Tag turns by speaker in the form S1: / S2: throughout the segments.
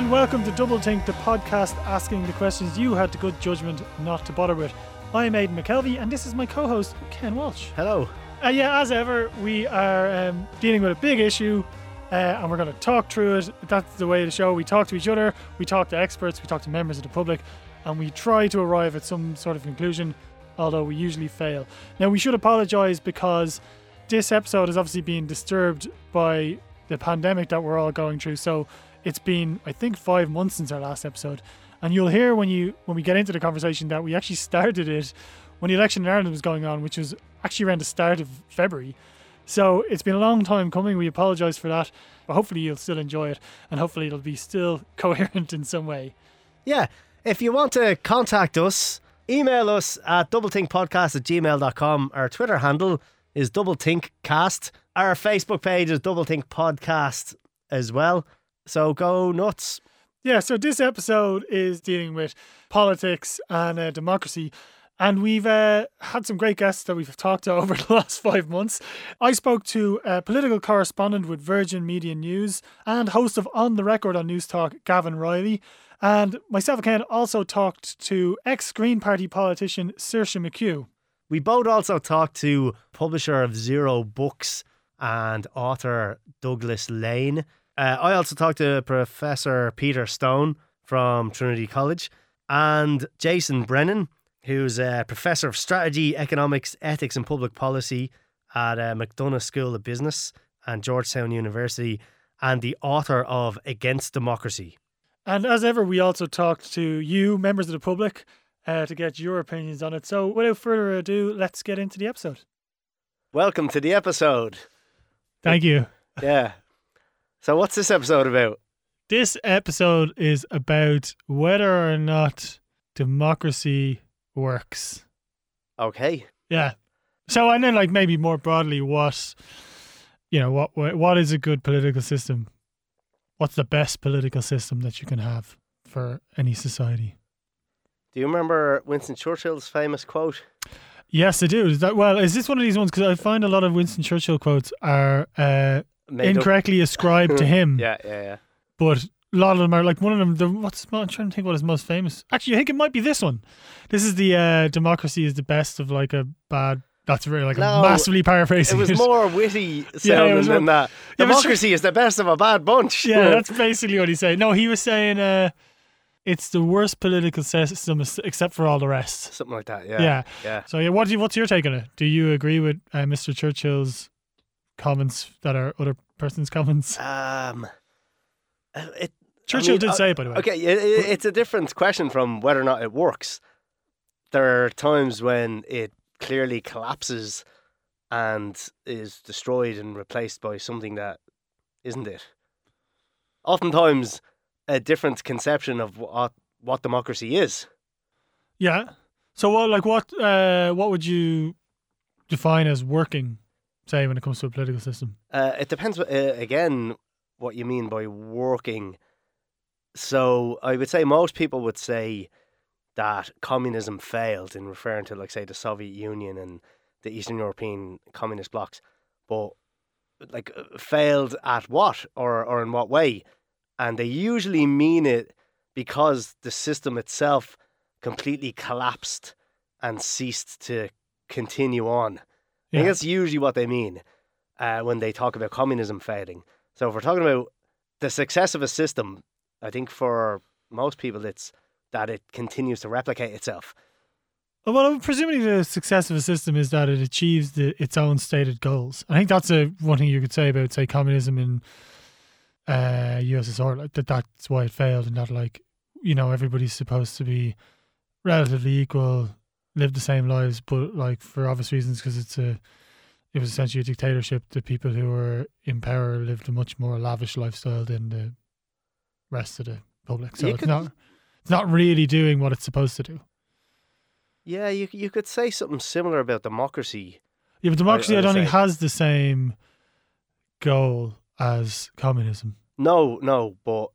S1: And welcome to Double Think, the podcast asking the questions you had the good judgment not to bother with. I'm Aidan McKelvey and this is my co-host Ken Walsh.
S2: Hello.
S1: Uh, yeah, as ever, we are um, dealing with a big issue uh, and we're going to talk through it. That's the way of the show. We talk to each other, we talk to experts, we talk to members of the public, and we try to arrive at some sort of conclusion, although we usually fail. Now, we should apologise because this episode is obviously being disturbed by the pandemic that we're all going through. So it's been, I think, five months since our last episode, and you'll hear when you when we get into the conversation that we actually started it when the election in Ireland was going on, which was actually around the start of February. So it's been a long time coming. We apologise for that, but hopefully you'll still enjoy it, and hopefully it'll be still coherent in some way.
S2: Yeah, if you want to contact us, email us at doublethinkpodcast at gmail.com. Our Twitter handle is doublethinkcast. Our Facebook page is doublethink podcast as well. So go nuts.
S1: Yeah, so this episode is dealing with politics and uh, democracy. And we've uh, had some great guests that we've talked to over the last five months. I spoke to a political correspondent with Virgin Media News and host of On the Record on News Talk, Gavan Reilly. And myself and Ken also talked to ex Green Party politician Saoirse McHugh.
S2: We both also talked to publisher of Zero Books and author Douglas Lain. Uh, I also talked to Professor Peter Stone from Trinity College and Jason Brennan, who's a professor of strategy, economics, ethics, and public policy at uh, McDonough School of Business and Georgetown University, and the author of Against Democracy.
S1: And as ever, we also talked to you, members of the public, uh, to get your opinions on it. So without further ado, let's get into the episode.
S2: Welcome to the episode.
S1: Thank you.
S2: Yeah. So, what's this episode about?
S1: This episode is about whether or not democracy works.
S2: Okay.
S1: Yeah. So, and then, like, maybe more broadly, what, you know, what what is a good political system? What's the best political system that you can have for any society?
S2: Do you remember Winston Churchill's famous quote?
S1: Yes, I do. Is that well? Is this one of these ones? Because I find a lot of Winston Churchill quotes are uh,
S2: Made up-
S1: incorrectly ascribed to him.
S2: Yeah, yeah, yeah.
S1: but a lot of them are like one of them. The, what's I'm trying to think what is most famous. Actually, I think it might be this one. This is the uh, democracy is the best of like a bad. That's really like
S2: No,
S1: a massively paraphrasing.
S2: It was more witty
S1: Yeah,
S2: sounding
S1: it was
S2: than that.
S1: Yeah, but
S2: Democracy is the best of a bad bunch.
S1: yeah, that's basically what he's saying. No, he was saying uh, it's the worst political system except for all the rest.
S2: something like that. Yeah,
S1: Yeah.
S2: yeah.
S1: So yeah, what do you, what's your take on it? Do you agree with uh, Mr. Churchill's comments that are other person's comments?
S2: Um, uh, it.
S1: Churchill
S2: mean,
S1: did
S2: uh,
S1: say it, by the way.
S2: Okay, it, it's a different question from whether or not it works. There are times when it clearly collapses and is destroyed and replaced by something that isn't it. Oftentimes, a different conception of what what democracy is.
S1: Yeah. So what, like, what, uh, what would you define as working? Say when it comes to a political system.
S2: Uh, it depends, uh, again, what you mean by working. So I would say most people would say that communism failed in referring to, like, say, the Soviet Union and the Eastern European communist blocs, but like uh, failed at what or or in what way? And they usually mean it because the system itself completely collapsed and ceased to continue on. I think that's usually what they mean uh, when they talk about communism failing. So if we're talking about the success of a system, I think for most people it's that it continues to replicate itself.
S1: Well, presumably the success of a system is that it achieves the, its own stated goals. I think that's a one thing you could say about, say, communism in uh, USSR. Like that, that's why it failed, and that, like, you know, everybody's supposed to be relatively equal, live the same lives, but like for obvious reasons, because it's a, it was essentially a dictatorship. The people who were in power lived a much more lavish lifestyle than the rest of the public. So
S2: You
S1: it's
S2: could-
S1: not, it's not really doing what it's supposed to do.
S2: Yeah, you you could say something similar about democracy.
S1: Yeah, but democracy, I,
S2: I
S1: don't think has the same goal as communism.
S2: No, no, but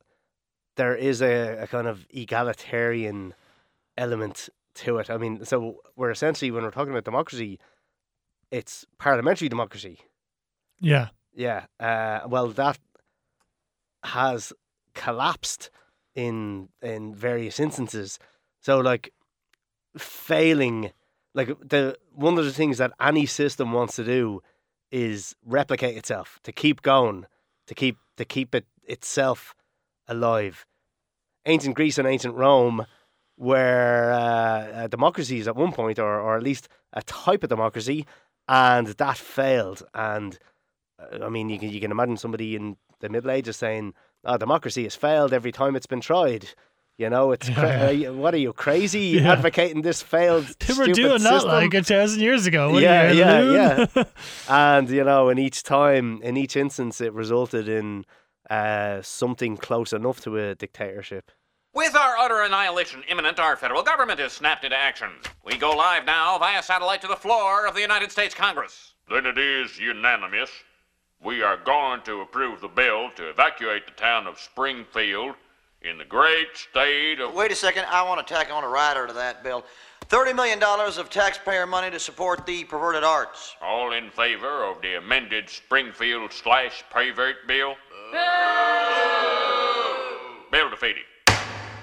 S2: there is a, a kind of egalitarian element to it. I mean, so we're essentially when we're talking about democracy, it's parliamentary democracy.
S1: Yeah,
S2: Yeah. Uh, well, that has collapsed in in various instances. So like failing like the one of the things that any system wants to do is replicate itself, to keep going, to keep to keep it itself alive. Ancient Greece and ancient Rome were uh, democracies at one point, or or at least a type of democracy, and that failed. And uh, I mean, you can you can imagine somebody in the Middle Ages saying, "Oh, democracy has failed every time it's been tried." You know, it's cra- uh, what are you crazy
S1: Yeah.
S2: advocating this failed?
S1: They were
S2: stupid
S1: doing that like a thousand years ago.
S2: Yeah,
S1: you,
S2: yeah, yeah. and you know, in each time, in each instance, it resulted in uh, something close enough to a dictatorship.
S3: With our utter annihilation imminent, our federal government has snapped into action. We go live now via satellite to the floor of the United States Congress.
S4: Then it is unanimous. We are going to approve the bill to evacuate the town of Springfield in the great state of.
S5: Wait a second, I want to tack on a rider to that bill. $30 million of taxpayer money to support the perverted arts.
S4: All in favor of the amended Springfield slash pervert bill? Bill defeated.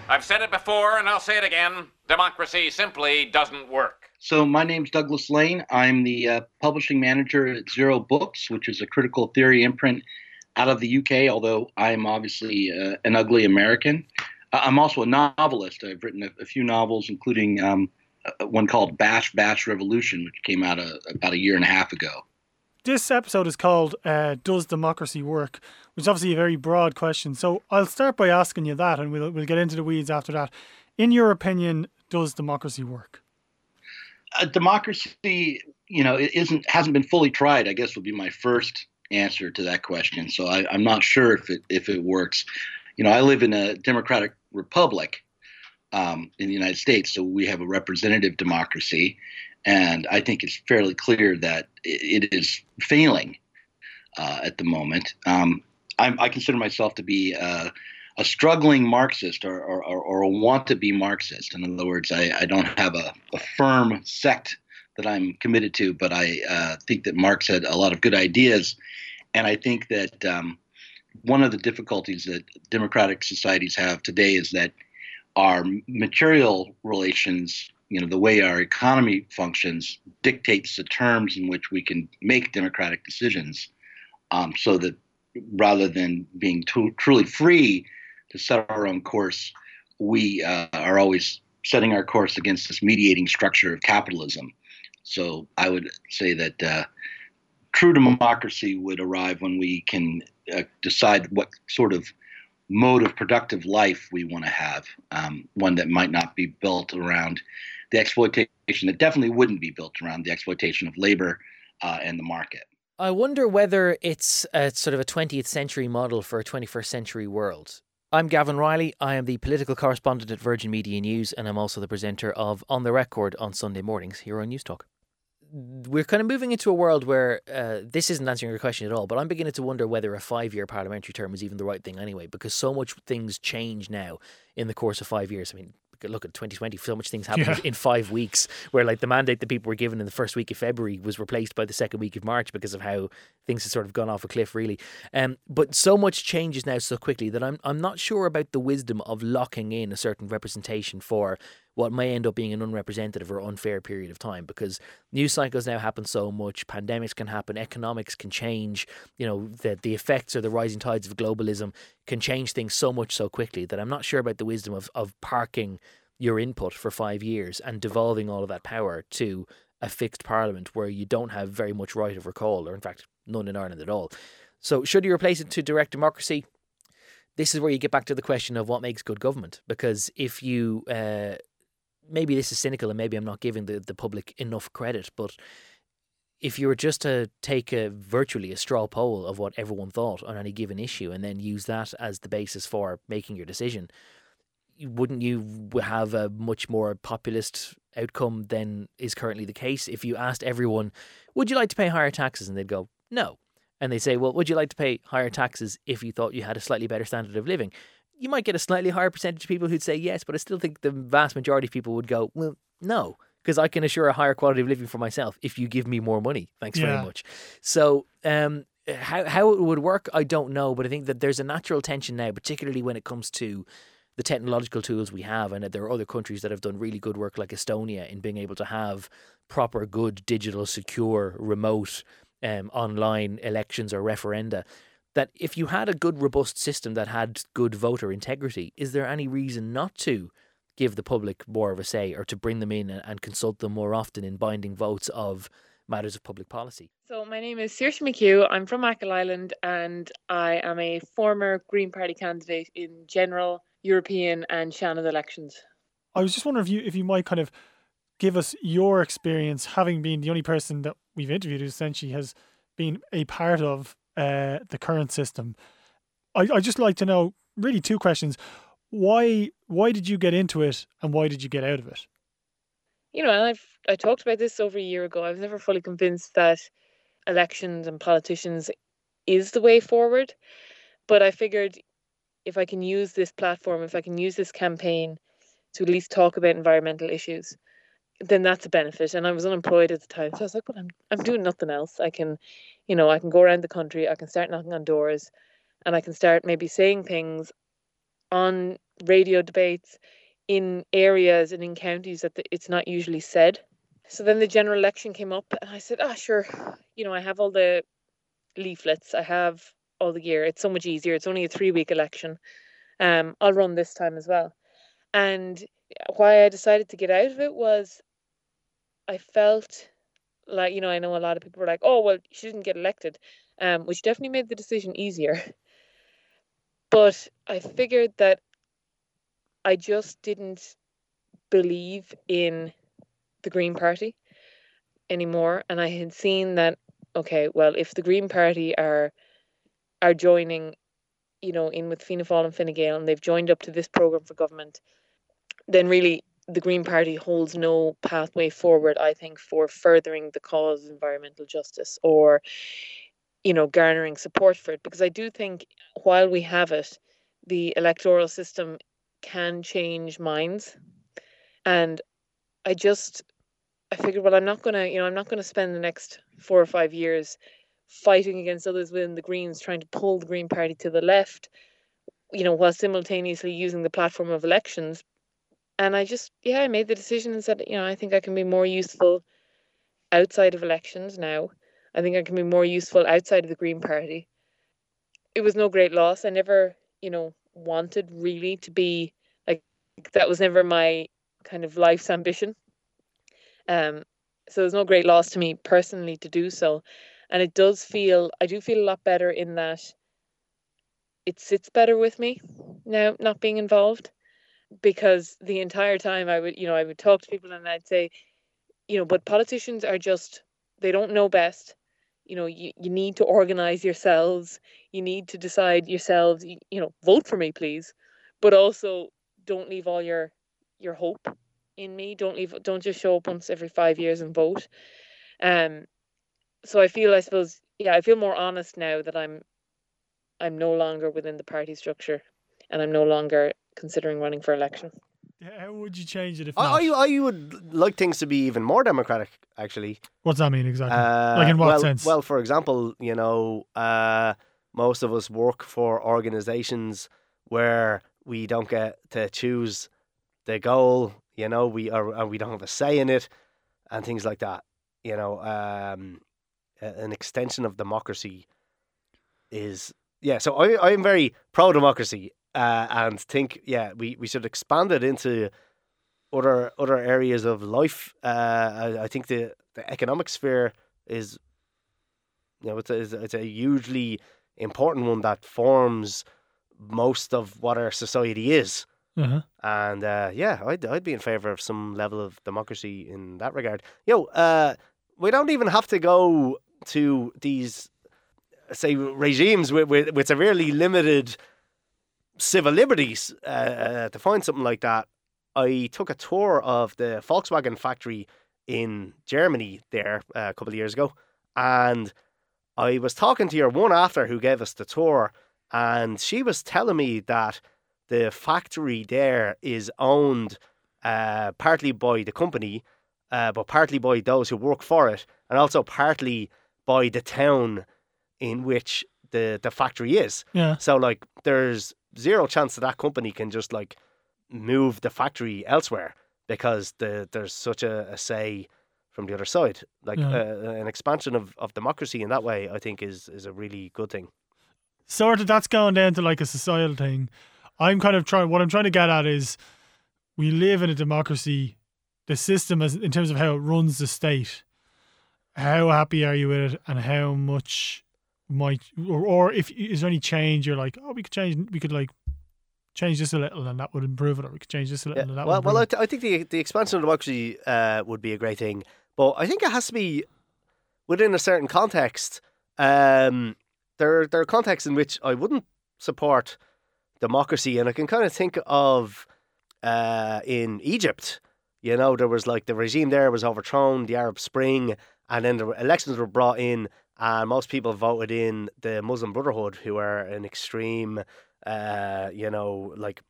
S3: I've said it before and I'll say it again democracy simply doesn't work.
S6: So my name's Douglas Lain. I'm the uh, publishing manager at Zero Books, which is a critical theory imprint out of the UK. Although I'm obviously uh, an ugly American, Uh, I'm also a novelist. I've written a, a few novels, including um, uh, one called Bash Bash Revolution, which came out a, about a year and a half ago.
S1: This episode is called uh, "Does Democracy Work?" Which is obviously a very broad question. So I'll start by asking you that, and we'll we'll get into the weeds after that. In your opinion, does democracy work?
S6: a democracy, you know, it isn't hasn't been fully tried. I guess would be my first answer to that question. So I, I'm not sure if it if it works. You know, I live in a democratic republic um, in the United States, so we have a representative democracy, and I think it's fairly clear that it, it is failing uh, at the moment. Um, I'm, I consider myself to be uh, a struggling Marxist or, or, or, a want to be Marxist. In other words, I, I don't have a, a firm sect that I'm committed to, but I uh, think that Marx had a lot of good ideas. And I think that um, one of the difficulties that democratic societies have today is that our material relations, you know, the way our economy functions, dictates the terms in which we can make democratic decisions. Um, so that rather than being truly free to set our own course, we uh, are always setting our course against this mediating structure of capitalism. So I would say that uh, true democracy would arrive when we can uh, decide what sort of mode of productive life we want to have, um, one that might not be built around the exploitation, that definitely wouldn't be built around the exploitation of labor uh, and the market.
S7: I wonder whether it's a sort of a 20th century model for a 21st century world. I'm Gavan Reilly. I am the political correspondent at Virgin Media News, and I'm also the presenter of On the Record on Sunday mornings here on Newstalk. We're kind of moving into a world where uh, this isn't answering your question at all, but I'm beginning to wonder whether a five year parliamentary term is even the right thing anyway, because so much things change now in the course of five years. I mean, look at 2020 so much things happened
S1: Yeah.
S7: in five weeks where like the mandate that people were given in the first week of february was replaced by the second week of march because of how things have sort of gone off a cliff really um, but so much changes now so quickly that I'm, I'm not sure about the wisdom of locking in a certain representation for what may end up being an unrepresentative or unfair period of time because news cycles now happen so much pandemics can happen economics can change you know the, the effects or the rising tides of globalism can change things so much so quickly that i'm not sure about the wisdom of, of parking your input for five years and devolving all of that power to a fixed parliament where you don't have very much right of recall or in fact none in ireland at all. So should you replace it to direct democracy? This is where you get back to the question of what makes good government because if you uh, maybe this is cynical and maybe I'm not giving the, the public enough credit, but if you were just to take a virtually a straw poll of what everyone thought on any given issue and then use that as the basis for making your decision, wouldn't you have a much more populist outcome than is currently the case? If you asked everyone, would you like to pay higher taxes? And they'd go, no. And they say, well, would you like to pay higher taxes if you thought you had a slightly better standard of living? You might get a slightly higher percentage of people who'd say yes, but I still think the vast majority of people would go, well, no, because I can assure a higher quality of living for myself if you give me more money. Thanks
S1: Yeah.
S7: very much. So, um, how how it would work, I don't know, but I think that there's a natural tension now, particularly when it comes to the technological tools we have, and that there are other countries that have done really good work, like Estonia, in being able to have proper, good, digital, secure, remote, um, online elections or referenda. That if you had a good, robust system that had good voter integrity, is there any reason not to give the public more of a say or to bring them in and, and consult them more often in binding votes of matters of public policy?
S8: So, my name is Saoirse McHugh. I'm from Achill Island and I am a former Green Party candidate in general European and Seanad elections.
S1: I was just wondering if you if you might kind of give us your experience, having been the only person that we've interviewed who essentially has been a part of uh, the current system. I I just like to know really two questions. Why why did you get into it and why did you get out of it?
S8: You know, I've I talked about this over a year ago. I was never fully convinced that elections and politicians is the way forward. But I figured if I can use this platform, if I can use this campaign to at least talk about environmental issues, then that's a benefit. And I was unemployed at the time, so I was like, "Well, I'm I'm doing nothing else. I can, you know, I can go around the country. I can start knocking on doors, and I can start maybe saying things on radio debates in areas and in counties that it's not usually said." So then the general election came up, and I said, "Ah, oh, sure. You know, I have all the leaflets. I have all the year. It's so much easier. It's only a three week election. Um, I'll run this time as well. And why I decided to get out of it was I felt like, you know, I know a lot of people were like, oh, well, she didn't get elected, um, which definitely made the decision easier. But I figured that I just didn't believe in the Green Party anymore. And I had seen that, okay, well, if the Green Party are are joining, you know, in with Fianna Fáil and Fine Gael, and they've joined up to this program for government, then really the Green Party holds no pathway forward, I think, for furthering the cause of environmental justice or, you know, garnering support for it. Because I do think while we have it, the electoral system can change minds. And I just, I figured, well, I'm not going to, you know, I'm not going to spend the next four or five years fighting against others within the Greens, trying to pull the Green Party to the left, you know, while simultaneously using the platform of elections. And I just, yeah, I made the decision and said, you know, I think I can be more useful outside of elections now. I think I can be more useful outside of the Green Party. It was no great loss. I never, you know, wanted really to be like that was never my kind of life's ambition. Um, so was no great loss to me personally to do so and it does feel I do feel a lot better in that it sits better with me now not being involved because the entire time I would you know I would talk to people and I'd say you know but politicians are just they don't know best. You know you, you need to organize yourselves. You need to decide yourselves. You, you know vote for me please. But also don't leave all your your hope in me. Don't leave don't just show up once every 5 years and vote. Um so I feel I suppose yeah I feel more honest now that I'm I'm no longer within the party structure and I'm no longer considering running for election.
S1: Yeah, How would you change it if
S2: I, I, I would like things to be even more democratic, actually.
S1: What's that mean exactly?
S2: Uh,
S1: like in what
S2: well,
S1: sense?
S2: Well, for example, you know, uh, most of us work for organizations where we don't get to choose the goal. You know, we are we don't have a say in it, and things like that. You know, um, an extension of democracy is yeah. So I I am very pro democracy uh, and think yeah we, we should expand it into other other areas of life. Uh, I, I think the the economic sphere is you know it's a, it's a hugely important one that forms most of what our society is.
S1: Uh-huh.
S2: And uh, yeah, I'd I'd be in favor of some level of democracy in that regard. Yo, uh, we don't even have to go to these say regimes with, with, with severely limited civil liberties uh, uh, to find something like that. I took a tour of the Volkswagen factory in Germany there uh, a couple of years ago, and I was talking to your one after who gave us the tour, and she was telling me that the factory there is owned uh, partly by the company, uh, but partly by those who work for it, and also partly by the town in which the the factory is.
S1: Yeah.
S2: So like there's zero chance that that company can just like move the factory elsewhere because the there's such a, a say from the other side. Like
S1: Yeah.
S2: uh, an expansion of, of democracy in that way, I think is is a really good thing.
S1: sort of that's going down to like a societal thing. I'm kind of trying. What I'm trying to get at is, we live in a democracy. The system, as in terms of how it runs the state, how happy are you with it, and how much might or, or if is there any change? You're like, oh, we could change. We could like change this a little, and that would improve it, or we could change this a little,
S2: Yeah.
S1: and that
S2: Well,
S1: would
S2: well, I, th- I think the the expansion of democracy uh, would be a great thing, but I think it has to be within a certain context. Um, there there are contexts in which I wouldn't support democracy, and I can kind of think of uh, in Egypt. You know, there was like the regime there was overthrown, the Arab Spring, and then the elections were brought in, and most people voted in the Muslim Brotherhood, who are an extreme, uh, you know, like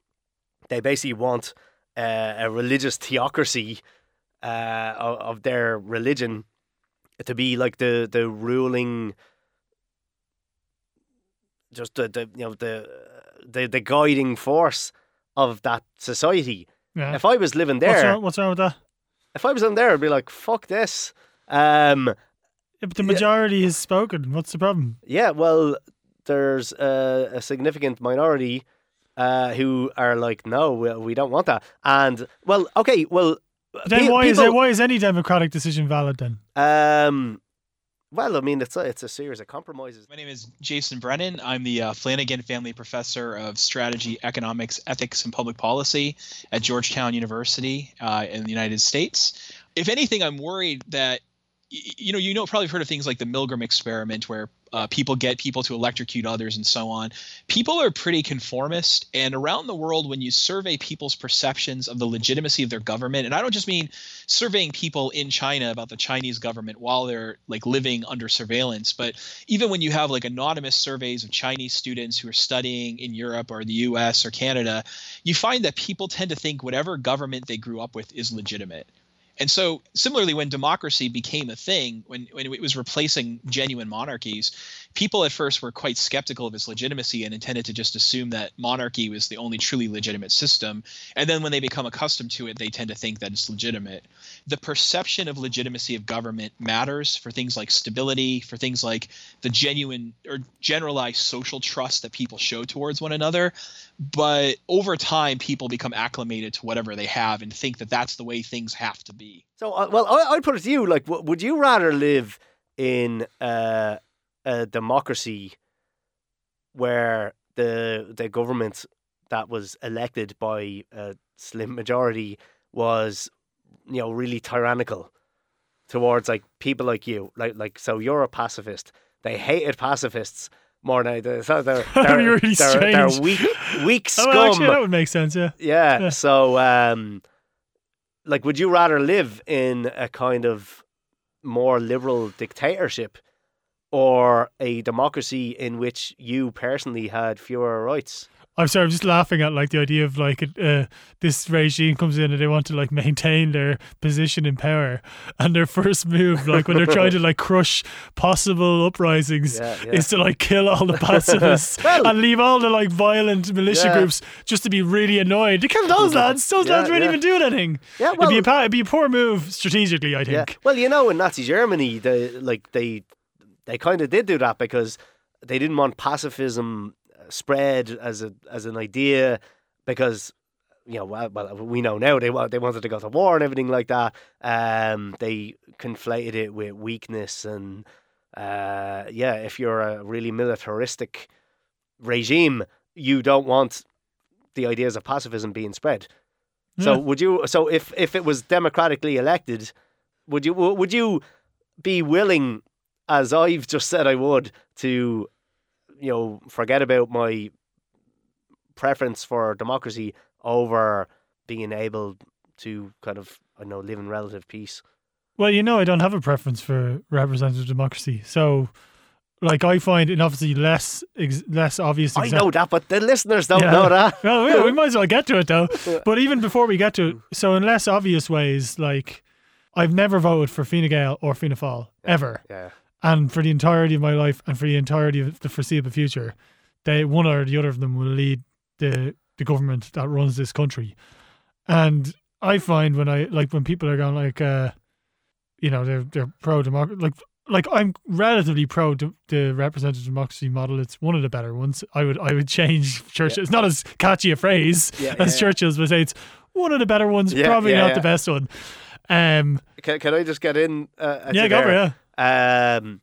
S2: they basically want uh, a religious theocracy uh, of, of their religion to be like the the ruling, just the, the you know the the the guiding force of that society.
S1: Yeah.
S2: If I was living
S1: What's
S2: there,
S1: wrong, what's wrong with that?
S2: if I was living there, I'd be like, "Fuck this." Um,
S1: Yeah, but the majority has spoken. What's the problem?
S2: yeah, well, there's a, a significant minority uh, who are like, "No, we, we don't want that." And well, okay, well,
S1: But then
S2: pe-
S1: why is
S2: people-
S1: it, why is any democratic decision valid then?
S2: Um, well, I mean, it's a, it's a series of compromises.
S9: My name is Jason Brennan. I'm the uh, Flanagan Family Professor of Strategy, Economics, Ethics, and Public Policy at Georgetown University uh, in the United States. If anything, I'm worried that y- you know you know probably heard of things like the Milgram experiment where uh, people get people to electrocute others and so on. People are pretty conformist, and around the world, when you survey people's perceptions of the legitimacy of their government, and I don't just mean surveying people in China about the Chinese government while they're like living under surveillance, but even when you have like anonymous surveys of Chinese students who are studying in Europe or the US or Canada, you find that people tend to think whatever government they grew up with is legitimate. And so, similarly, when democracy became a thing, when, when it was replacing genuine monarchies, people at first were quite skeptical of its legitimacy and intended to just assume that monarchy was the only truly legitimate system. And then when they become accustomed to it, they tend to think that it's legitimate. The perception of legitimacy of government matters for things like stability, for things like the genuine or generalized social trust that people show towards one another. But over time, people become acclimated to whatever they have and think that that's the way things have to be.
S2: So, uh, well, I, I'd put it to you: like, w- would you rather live in uh, a democracy where the the government that was elected by a slim majority was, you know, really tyrannical towards like people like you, like like so you're a pacifist. They hated pacifists more now. They're, so they're, they're,
S1: really
S2: they're, they're
S1: strange.
S2: weak, weak
S1: Oh,
S2: scum.
S1: well, actually, that would make sense. Yeah.
S2: Yeah.
S1: Yeah.
S2: So, um, like, would you rather live in a kind of more liberal dictatorship or a democracy in which you personally had fewer rights?
S1: I'm sorry, I'm just laughing at like the idea of like uh, this regime comes in and they want to like maintain their position in power, and their first move, like when they're trying to like crush possible uprisings,
S2: Yeah, yeah.
S1: is to like kill all the pacifists
S2: Well-
S1: and leave all the like violent militia
S2: Yeah.
S1: groups just to be really annoyed. To kill those lads, those lads weren't even doing anything.
S2: Yeah,
S1: it'd be a
S2: well-
S1: it'd be a poor move strategically, I think.
S2: Well, you know, in Nazi Germany, they like they they kind of did do that because they didn't want pacifism spread as a as an idea because you know well, well we know now they they wanted to go to war and everything like that. Um, they conflated it with weakness and uh, yeah, if you're a really militaristic regime, you don't want the ideas of pacifism being spread. So
S1: Yeah.
S2: would you? So if if it was democratically elected, would you would you be willing, as I've just said I would, to you know forget about my preference for democracy over being able to kind of I know live in relative peace?
S1: Well, you know, I don't have a preference for representative democracy, so. Like I find it obviously less ex- less obvious.
S2: I
S1: exa-
S2: know that, but the listeners don't
S1: Yeah.
S2: know that.
S1: well, yeah, we might as well get to it though. But even before we get to it, so in less obvious ways, like I've never voted for Fine Gael or Fianna Fáil ever,
S2: Yeah.
S1: And for the entirety of my life and for the entirety of the foreseeable future, they one or the other of them will lead the the government that runs this country. And I find when I like when people are going like, uh, you know, they're they're pro democracy, like like I'm relatively pro de- the representative democracy model. It's one of the better ones. I would I would change Churchill.
S10: Yeah.
S1: It's not as catchy a phrase
S10: Yeah,
S1: as
S10: yeah.
S1: Churchill's, but say it's one of the better ones. Probably not the best one. Um,
S10: Can, can I just get in? Uh,
S1: yeah, go for it.
S10: Um,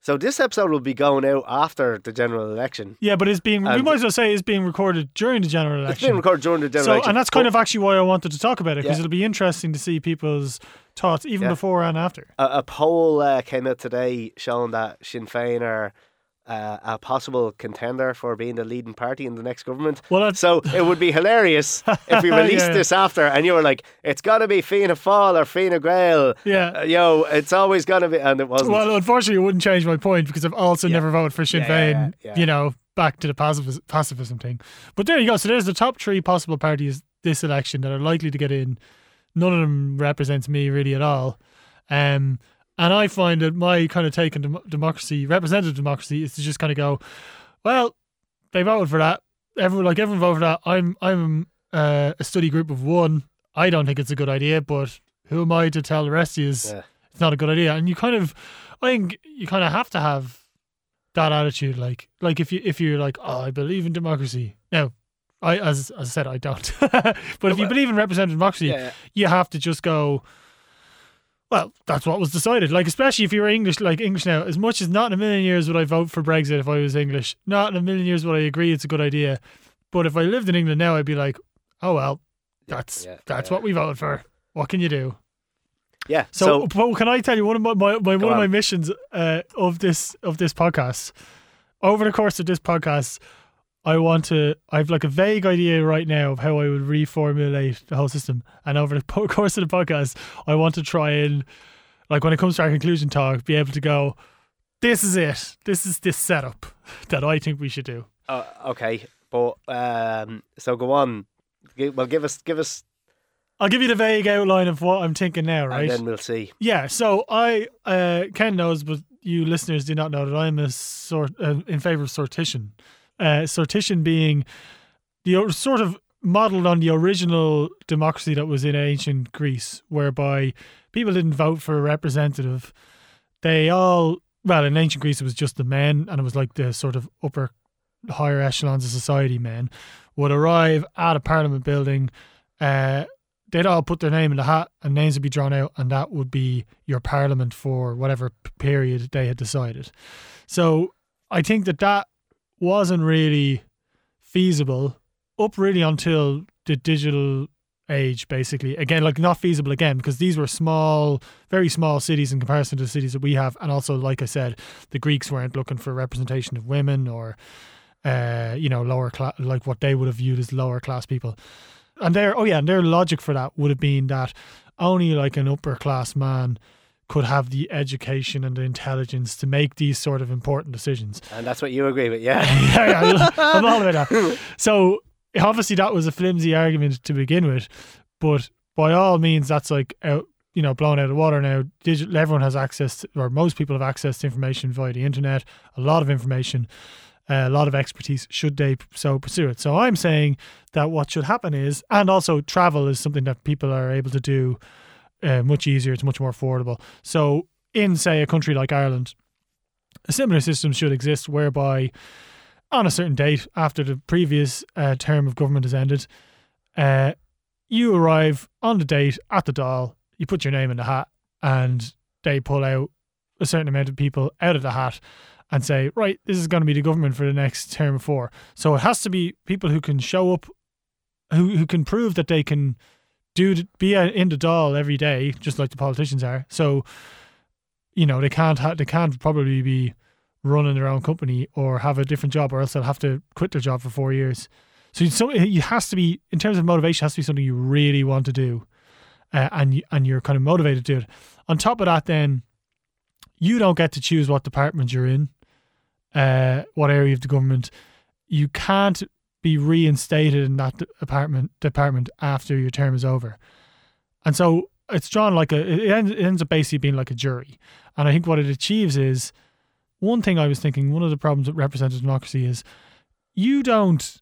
S10: so this episode will be going out after the general election.
S1: Yeah, but it's being we might as well say it's being recorded during the general election.
S10: It's been recorded during the general
S1: so,
S10: election.
S1: and that's kind
S10: but
S1: of actually why I wanted to talk about it because
S10: Yeah.
S1: it'll be interesting to see people's thoughts even
S10: Yeah.
S1: before and after.
S10: a, a poll uh, came out today showing that Sinn Féin are uh, a possible contender for being the leading party in the next government.
S1: Well, that's,
S10: So it would be hilarious if we released
S1: yeah.
S10: this after and you were like, it's got to be Fianna Fáil or Fianna Gael.
S1: yeah.
S10: Uh, yo, it's always going to be, and it wasn't.
S1: Well, unfortunately, it wouldn't change my point because I've also
S10: Yeah.
S1: never voted for Sinn Féin. You know, back to the pacifis- pacifism thing. But there you go. So there's the top three possible parties this election that are likely to get in. None of them represents me really at all. Um, and I find that my kind of take on dem- democracy, representative democracy, is to just kind of go, well, they voted for that. Everyone, like everyone voted for that. I'm, I'm uh, a study group of one. I don't think it's a good idea, but who am I to tell the rest of you?
S10: Yeah.
S1: It's not a good idea. And you kind of, I think you kind of have to have that attitude. Like, like if you if you're like, oh, I believe in democracy. Now, I as, as I said, I don't. but if you
S10: but-
S1: believe in representative democracy,
S10: yeah, yeah.
S1: you have to just go. Well, that's what was decided. Like, especially if you're English, like English now. As much as not in a million years would I vote for Brexit if I was English. Not in a million years would I agree it's a good idea. But if I lived in England now, I'd be like, oh well, that's
S10: yeah,
S1: that's
S10: yeah.
S1: what we voted for. What can you do?
S10: Yeah.
S1: So,
S10: So,
S1: but can I tell you one of my, my, my one
S10: Go
S1: of my missions uh, of this of this podcast over the course of this podcast, I want to. I've like a vague idea right now of how I would reformulate the whole system, and over the po- course of the podcast, I want to try and like when it comes to our conclusion talk, be able to go. This is it. This is this setup that I think we should do.
S10: uh, okay, but um, so go on. Well, give us, give us,
S1: I'll give you the vague outline of what I'm thinking now, right?
S10: and then we'll see.
S1: Yeah, so I uh, Ken knows, but you listeners do not know that I'm a sort uh, in favor of sortition. Uh, sortition being the sort of modeled on the original democracy that was in ancient Greece, whereby people didn't vote for a representative. They all well in ancient Greece it was just the men, and it was like the sort of upper higher echelons of society men would arrive at a parliament building. Uh, they'd all put their name in the hat and names would be drawn out and that would be your parliament for whatever period they had decided so i think that that wasn't really feasible up really until the digital age basically. Again like not feasible again because these were small very small cities in comparison to the cities that we have. And also like i said the greeks weren't looking for representation of women or uh you know lower class like what they would have viewed as lower class people. And their oh yeah, and their logic for that would have been that only like an upper class man could have the education and the intelligence to make these sort of important decisions.
S10: And that's what you agree with, yeah?
S1: yeah, yeah, I'm all about that. So obviously that was a flimsy argument to begin with, but by all means that's like out you know blown out of water now. Digital, everyone has access, to, or most people have access to information via the internet. A lot of information uh, a lot of expertise should they so pursue it. So I'm saying that what should happen is, and also travel is something that people are able to do uh, much easier. It's much more affordable. So in say a country like Ireland, a similar system should exist whereby on a certain date after the previous uh, term of government has ended, uh, you arrive on the date at the Dáil, you put your name in the hat, and they pull out a certain amount of people out of the hat and say, right, this is going to be the government for the next term of four. So it has to be people who can show up, who who can prove that they can do be in the Dáil every day, just like the politicians are. So, you know, they can't ha- they can't probably be running their own company or have a different job, or else they'll have to quit their job for four years. So, so it has to be in terms of motivation, has to be something you really want to do, uh, and you, and you're kind of motivated to do it. On top of that, then you don't get to choose what department you're in uh, what area of the government, you can't be reinstated in that apartment department after your term is over. And so it's drawn like a it ends, it ends up basically being like a jury, and I think what it achieves is one thing I was thinking. One of the problems with representative democracy is you don't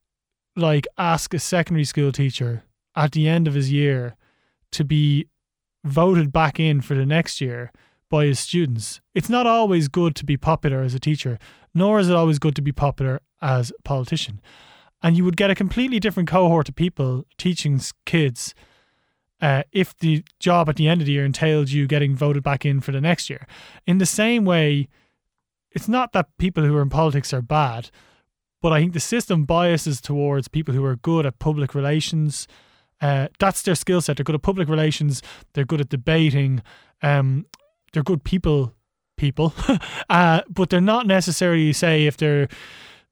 S1: like ask a secondary school teacher at the end of his year to be voted back in for the next year by his students. It's not always good to be popular as a teacher, nor is it always good to be popular as a politician. And you would get a completely different cohort of people teaching kids uh, if the job at the end of the year entailed you getting voted back in for the next year. In the same way, it's not that people who are in politics are bad, but I think the system biases towards people who are good at public relations. Uh, that's their skill set. They're good at public relations. They're good at debating. Um, they're good people, people, uh, but they're not necessarily say if they're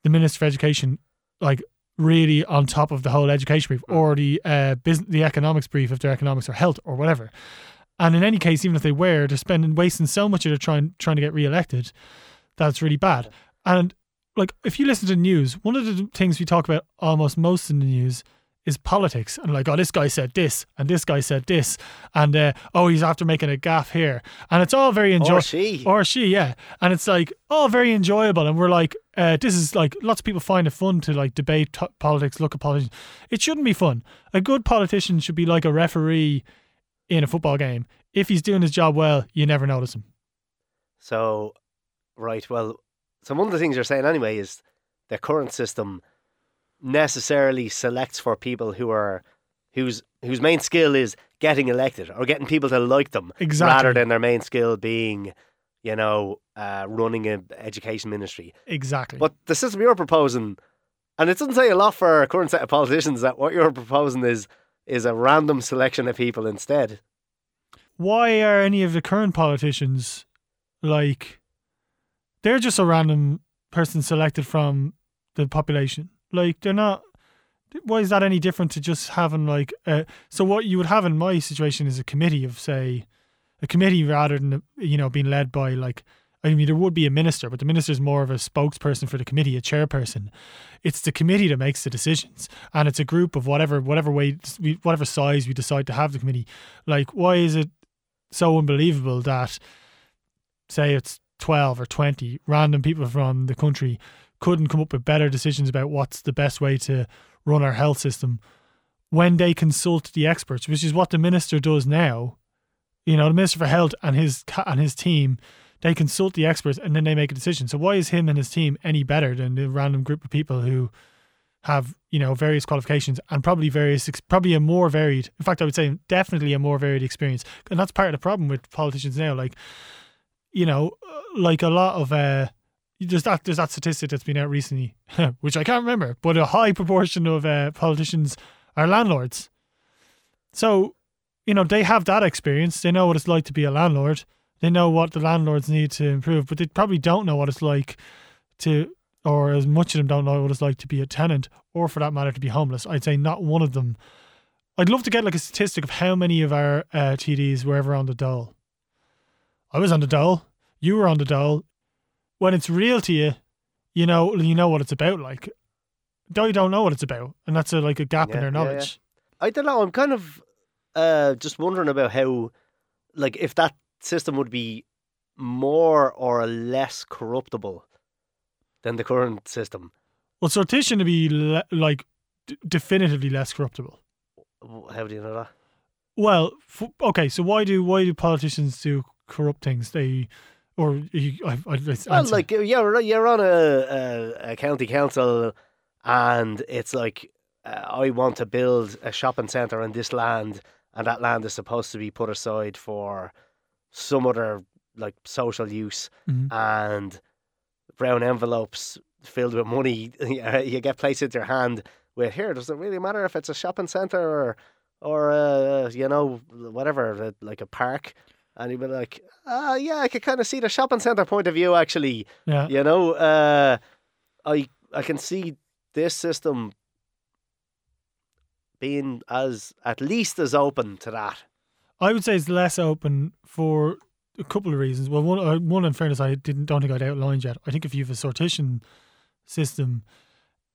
S1: the minister for education, like really on top of the whole education brief or the uh, business, the economics brief if their economics or health or whatever. And in any case, even if they were, they're spending wasting so much of their trying trying to get re-elected that's really bad. And like if you listen to the news, one of the things we talk about almost most in the news is politics. And like oh this guy said this and this guy said this and uh, oh he's after making a gaff here. And it's all very enjoyable
S2: Or she.
S1: or she yeah. And it's like all very enjoyable and we're like uh, this is like lots of people find it fun to like debate t- politics look at politics. It shouldn't be fun. A good politician should be like a referee in a football game. If he's doing his job well you never notice him.
S2: So, right, well, so one of the things you're saying anyway is the current system necessarily selects for people who are whose whose main skill is getting elected or getting people to like them
S1: Exactly.
S2: rather than their main skill being, you know, uh, running an education ministry.
S1: exactly
S2: But the system you're proposing, and it doesn't say a lot for a current set of politicians that what you're proposing is is a random selection of people instead.
S1: why are any of the current politicians like they're just a random person selected from the population like they're not why is that any different to just having like uh, so what you would have in my situation is a committee of say a committee rather than you know being led by like I mean there would be a minister but the minister is more of a spokesperson for the committee a chairperson. It's the committee that makes the decisions and it's a group of whatever whatever way whatever size we decide to have the committee. Like why is it so unbelievable that say it's 12 or 20 random people from the country couldn't come up with better decisions about what's the best way to run our health system when they consult the experts which is what the minister does now. You know the minister for health and his and his team they consult the experts and then they make a decision. So why is him and his team any better than the random group of people who have you know various qualifications and probably various probably a more varied in fact i would say definitely a more varied experience? And that's part of the problem with politicians now like you know uh, like a lot of uh there's that there's that statistic that's been out recently which i can't remember but a high proportion of uh, politicians are landlords. So you know they have that experience. They know what it's like to be a landlord. They know what the landlords need to improve but they probably don't know what it's like to or as much of them don't know what it's like to be a tenant or for that matter to be homeless. I'd say not one of them. I'd love to get like a statistic of how many of our uh, tds were ever on the dole. I was on the dole. You were on the dole when it's real to you you know you know what it's about like they don't know what it's about and that's a, like a gap in
S2: Yeah,
S1: their
S2: yeah, yeah.
S1: knowledge
S2: I don't know. I'm kind of uh, just wondering about how, like, if that system would be more or less corruptible than the current system.
S1: well sortition to be le- like d- definitively less corruptible
S2: How do you know that?
S1: Well, f- okay. So why do why do politicians do corrupt things? They or you, I, I, I
S2: well, like you're you're on a, a, a county council, and it's like uh, I want to build a shopping centre on this land, and that land is supposed to be put aside for some other like social use,
S1: Mhm.
S2: and brown envelopes filled with money you get placed into your hand with here. Does it really matter if it's a shopping centre or or uh, you know whatever like a park? And you'd be like, ah, yeah, I could kind of see the shopping centre point of view actually.
S1: yeah,
S2: You know, uh, I I can see this system being as at least as open to that.
S1: I would say it's less open for a couple of reasons. Well, one, uh, one in fairness, I didn't don't think I'd outlined yet. I think if you have a sortition system,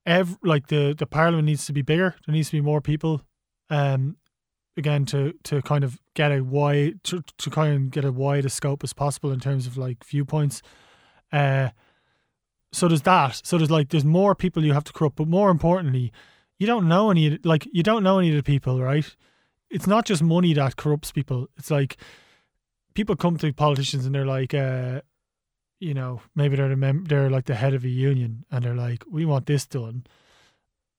S1: ev- like the the parliament needs to be bigger. There needs to be more people. Um, again to to kind of get a wide to, to kind of get a wide a scope as possible in terms of like viewpoints. Uh, so there's that. So there's like there's more people you have to corrupt, but more importantly, you don't know any like you don't know any of the people, right? It's not just money that corrupts people. It's like people come to politicians and they're like, uh, you know, maybe they're the mem- they're like the head of a union and they're like, we want this done,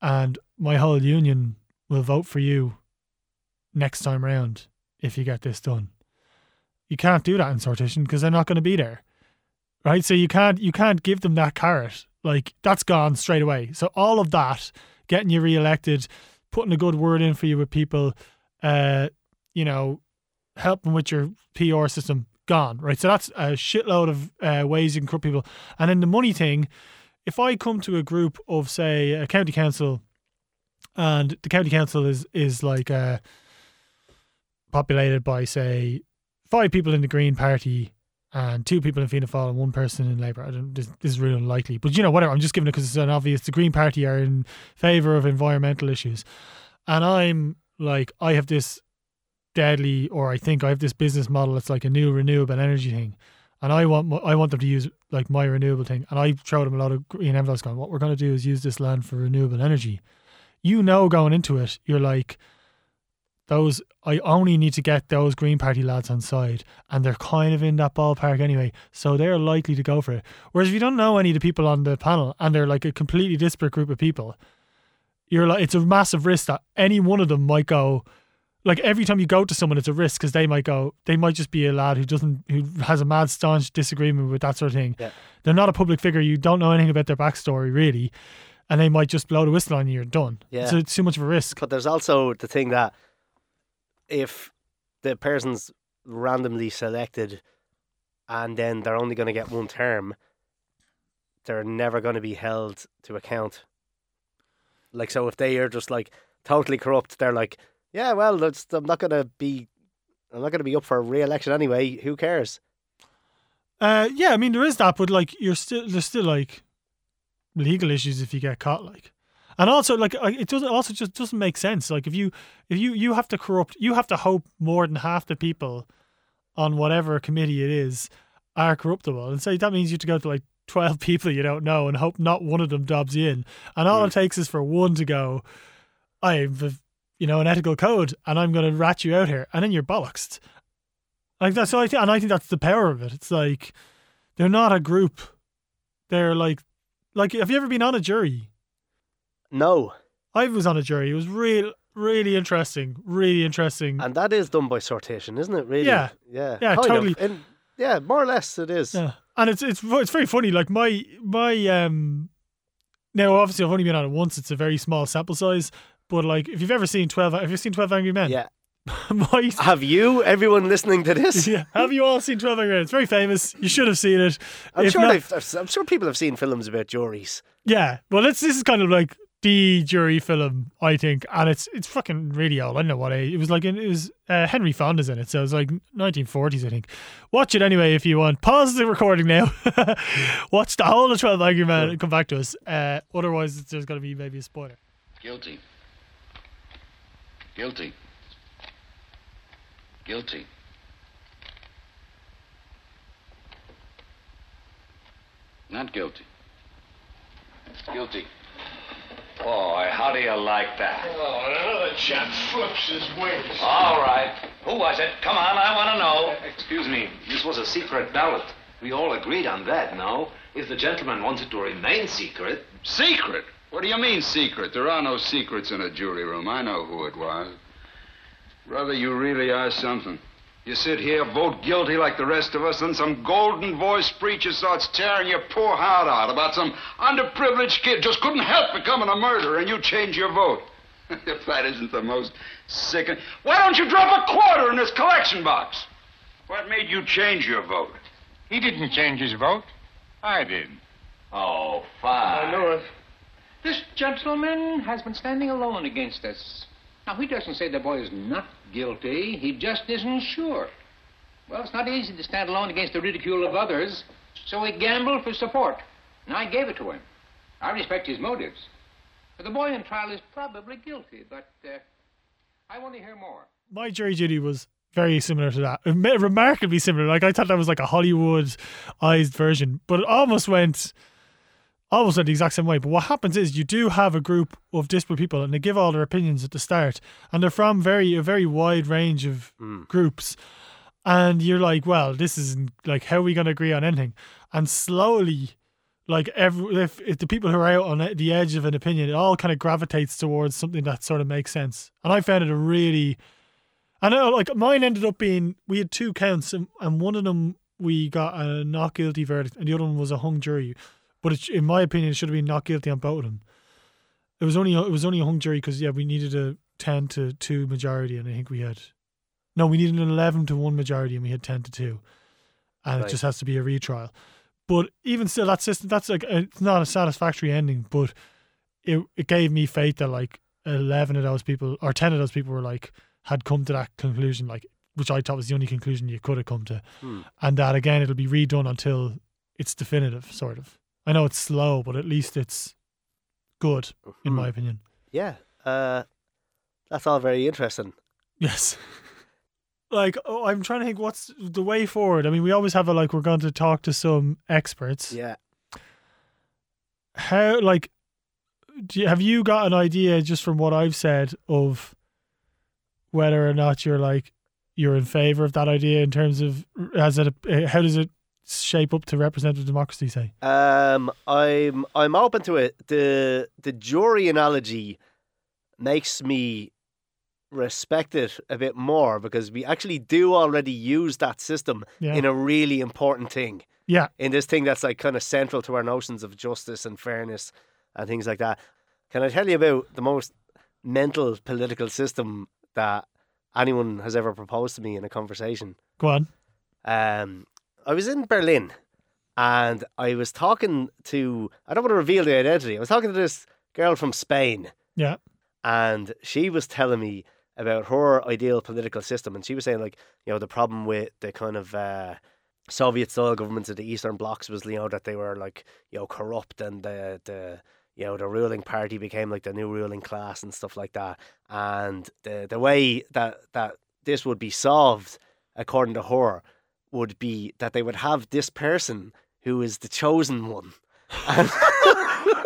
S1: and my whole union will vote for you next time round if you get this done. You can't do that in sortition because they're not going to be there, right? So you can't you can't give them that carrot. Like that's gone straight away. So all of that, getting you re-elected, putting a good word in for you with people, uh, you know, helping with your PR system, gone, right? So that's a shitload of uh, ways you can corrupt people. And then the money thing, if I come to a group of, say, a county council, and the county council is is like uh, populated by, say, five people in the Green Party and two people in Fianna Fáil and one person in Labour. I don't, this, this is really unlikely, but you know, whatever. I'm just giving it because it's an obvious. The Green Party are in favour of environmental issues, and I'm like, I have this deadly, or I think I have this business model that's like a new renewable energy thing, and I want I want them to use like my renewable thing, and I throw them a lot of green envelopes. Going, what we're going to do is use this land for renewable energy. You know, going into it, you're like, those. I only need to get those Green Party lads on side, and they're kind of in that ballpark anyway, so they're likely to go for it. Whereas if you don't know any of the people on the panel, and they're like a completely disparate group of people, you're like, it's a massive risk that any one of them might go like every time you go to someone, it's a risk because they might go, they might just be a lad who doesn't, who has a mad staunch disagreement with that sort of thing.
S10: Yeah.
S1: They're not a public figure. You don't know anything about their backstory really, and they might just blow the whistle on you. You're done.
S10: Yeah.
S1: So it's too much of a risk.
S10: But there's also the thing that if the person's randomly selected and then they're only going to get one term, they're never going to be held to account. Like, so if they are just like totally corrupt, they're like, yeah, well, I'm not going to be, I'm not going to be up for re-election anyway. Who cares?
S1: Uh, yeah, I mean there is that, but like you're still there's still like legal issues if you get caught, like, and also like it doesn't also just doesn't make sense. Like if you if you you have to corrupt, you have to hope more than half the people on whatever committee it is are corruptible, and so that means you have to go to like twelve people you don't know and hope not one of them dobs you in, and all it takes is for one to go, I have you know an ethical code, and I'm going to rat you out here, and then you're bollocksed. Like that's so I think, and I think that's the power of it. It's like they're not a group. They're like, like have you ever been on a jury?
S10: No.
S1: I was on a jury. It was real, really interesting. Really interesting.
S10: And that is done by sortition, isn't it? Really?
S1: Yeah.
S10: Yeah.
S1: Yeah,
S10: kind
S1: totally.
S10: In- yeah, more or less it is.
S1: Yeah, and it's it's it's very funny. Like my my um, now obviously I've only been on it once. It's a very small sample size, but like if you've ever seen twelve, have you seen Twelve Angry Men?
S10: Yeah.
S1: my
S10: Have you, everyone listening to this?
S1: yeah. Have you all seen Twelve Angry Men? It's very famous. You should have seen it.
S10: I'm
S1: If
S10: sure
S1: not-
S10: they've, I'm sure people have seen films about juries.
S1: Yeah, well, it's this is kind of like the jury film, I think, and it's it's fucking really old. I don't know what age. It was like in, it was uh, Henry Fonda's in it, so it was like 1940s, I think. Watch it anyway if you want. Pause the recording now. Watch the whole of Twelve Angry Men and come back to us. Uh, otherwise, there's going to be maybe a spoiler.
S11: Guilty. Guilty. Guilty. Not guilty. Guilty. Boy, how do you like that?
S12: Oh, another chap flips his wings.
S11: All right. Who was it? Come on, I want to know.
S13: Excuse me, this was a secret ballot. We all agreed on that, no? If the gentleman wanted to remain secret.
S14: Secret? What do you mean secret? There are no secrets in a jury room. I know who it was. Brother, you really are something. You sit here, vote guilty like the rest of us, and some golden voiced preacher starts tearing your poor heart out about some underprivileged kid just couldn't help becoming a murderer, and you change your vote. if that isn't the most sickening. Why don't you drop a quarter in this collection box? What made you change your vote?
S12: He didn't change his vote. I did.
S11: Oh, fine.
S12: I know it.
S15: This gentleman has been standing alone against us. Now, he doesn't say the boy is not guilty. He just isn't sure. Well, it's not easy to stand alone against the ridicule of others, so he gambled for support. And I gave it to him. I respect his motives. But the boy in trial is probably guilty, but uh, I want to hear more.
S1: my jury duty was very similar to that. Remarkably similar. Like I thought that was like a Hollywoodized version, but it almost went almost went the exact same way. But what happens is you do have a group of disparate people and they give all their opinions at the start. And they're from very a very wide range of mm. groups. And you're like, well, this isn't like how are we gonna agree on anything? And slowly like every if, if the people who are out on the edge of an opinion, it all kind of gravitates towards something that sort of makes sense. And I found it a really I know, uh, like mine ended up being we had two counts, and, and one of them we got a not guilty verdict, and the other one was a hung jury. But it, in my opinion, it should have been not guilty on both of them. It was only it was only a hung jury because yeah, we needed a ten to two majority, and I think we had no, we needed an eleven to one majority, and we had ten to two, and
S2: Right.
S1: it just has to be a retrial. But even still, that system that's like it's not a satisfactory ending, but it it gave me faith that like eleven of those people or ten of those people were like had come to that conclusion, like which I thought was the only conclusion you could have come to,
S2: Hmm.
S1: and that again it'll be redone until it's definitive, sort of. I know it's slow, but at least it's good, in my
S2: Hmm.
S1: opinion.
S2: Yeah. Uh, that's all very interesting.
S1: Yes. Like oh, I'm trying to think, what's the way forward? I mean, we always have a like we're going to talk to some experts.
S2: Yeah.
S1: How like, do you, have you got an idea just from what I've said of whether or not you're like you're in favor of that idea in terms of as it how does it shape up to representative democracy? Say.
S2: Um, I'm I'm open to it. The the jury analogy makes me respect it a bit more because we actually do already use that system
S1: Yeah.
S2: in a really important thing.
S1: Yeah.
S2: In this thing that's like kind of central to our notions of justice and fairness and things like that. Can I tell you about the most mental political system that anyone has ever proposed to me in a conversation?
S1: Go on.
S2: um, I was in Berlin and I was talking to, I don't want to reveal the identity, I was talking to this girl from Spain
S1: Yeah.
S2: and she was telling me about her ideal political system. And she was saying, like, you know, the problem with the kind of uh, Soviet style governments of the Eastern blocs was, you know, that they were like, you know, corrupt and the, the, you know, the ruling party became like the new ruling class and stuff like that. And the, the way that, that this would be solved, according to her, would be that they would have this person who is the chosen one.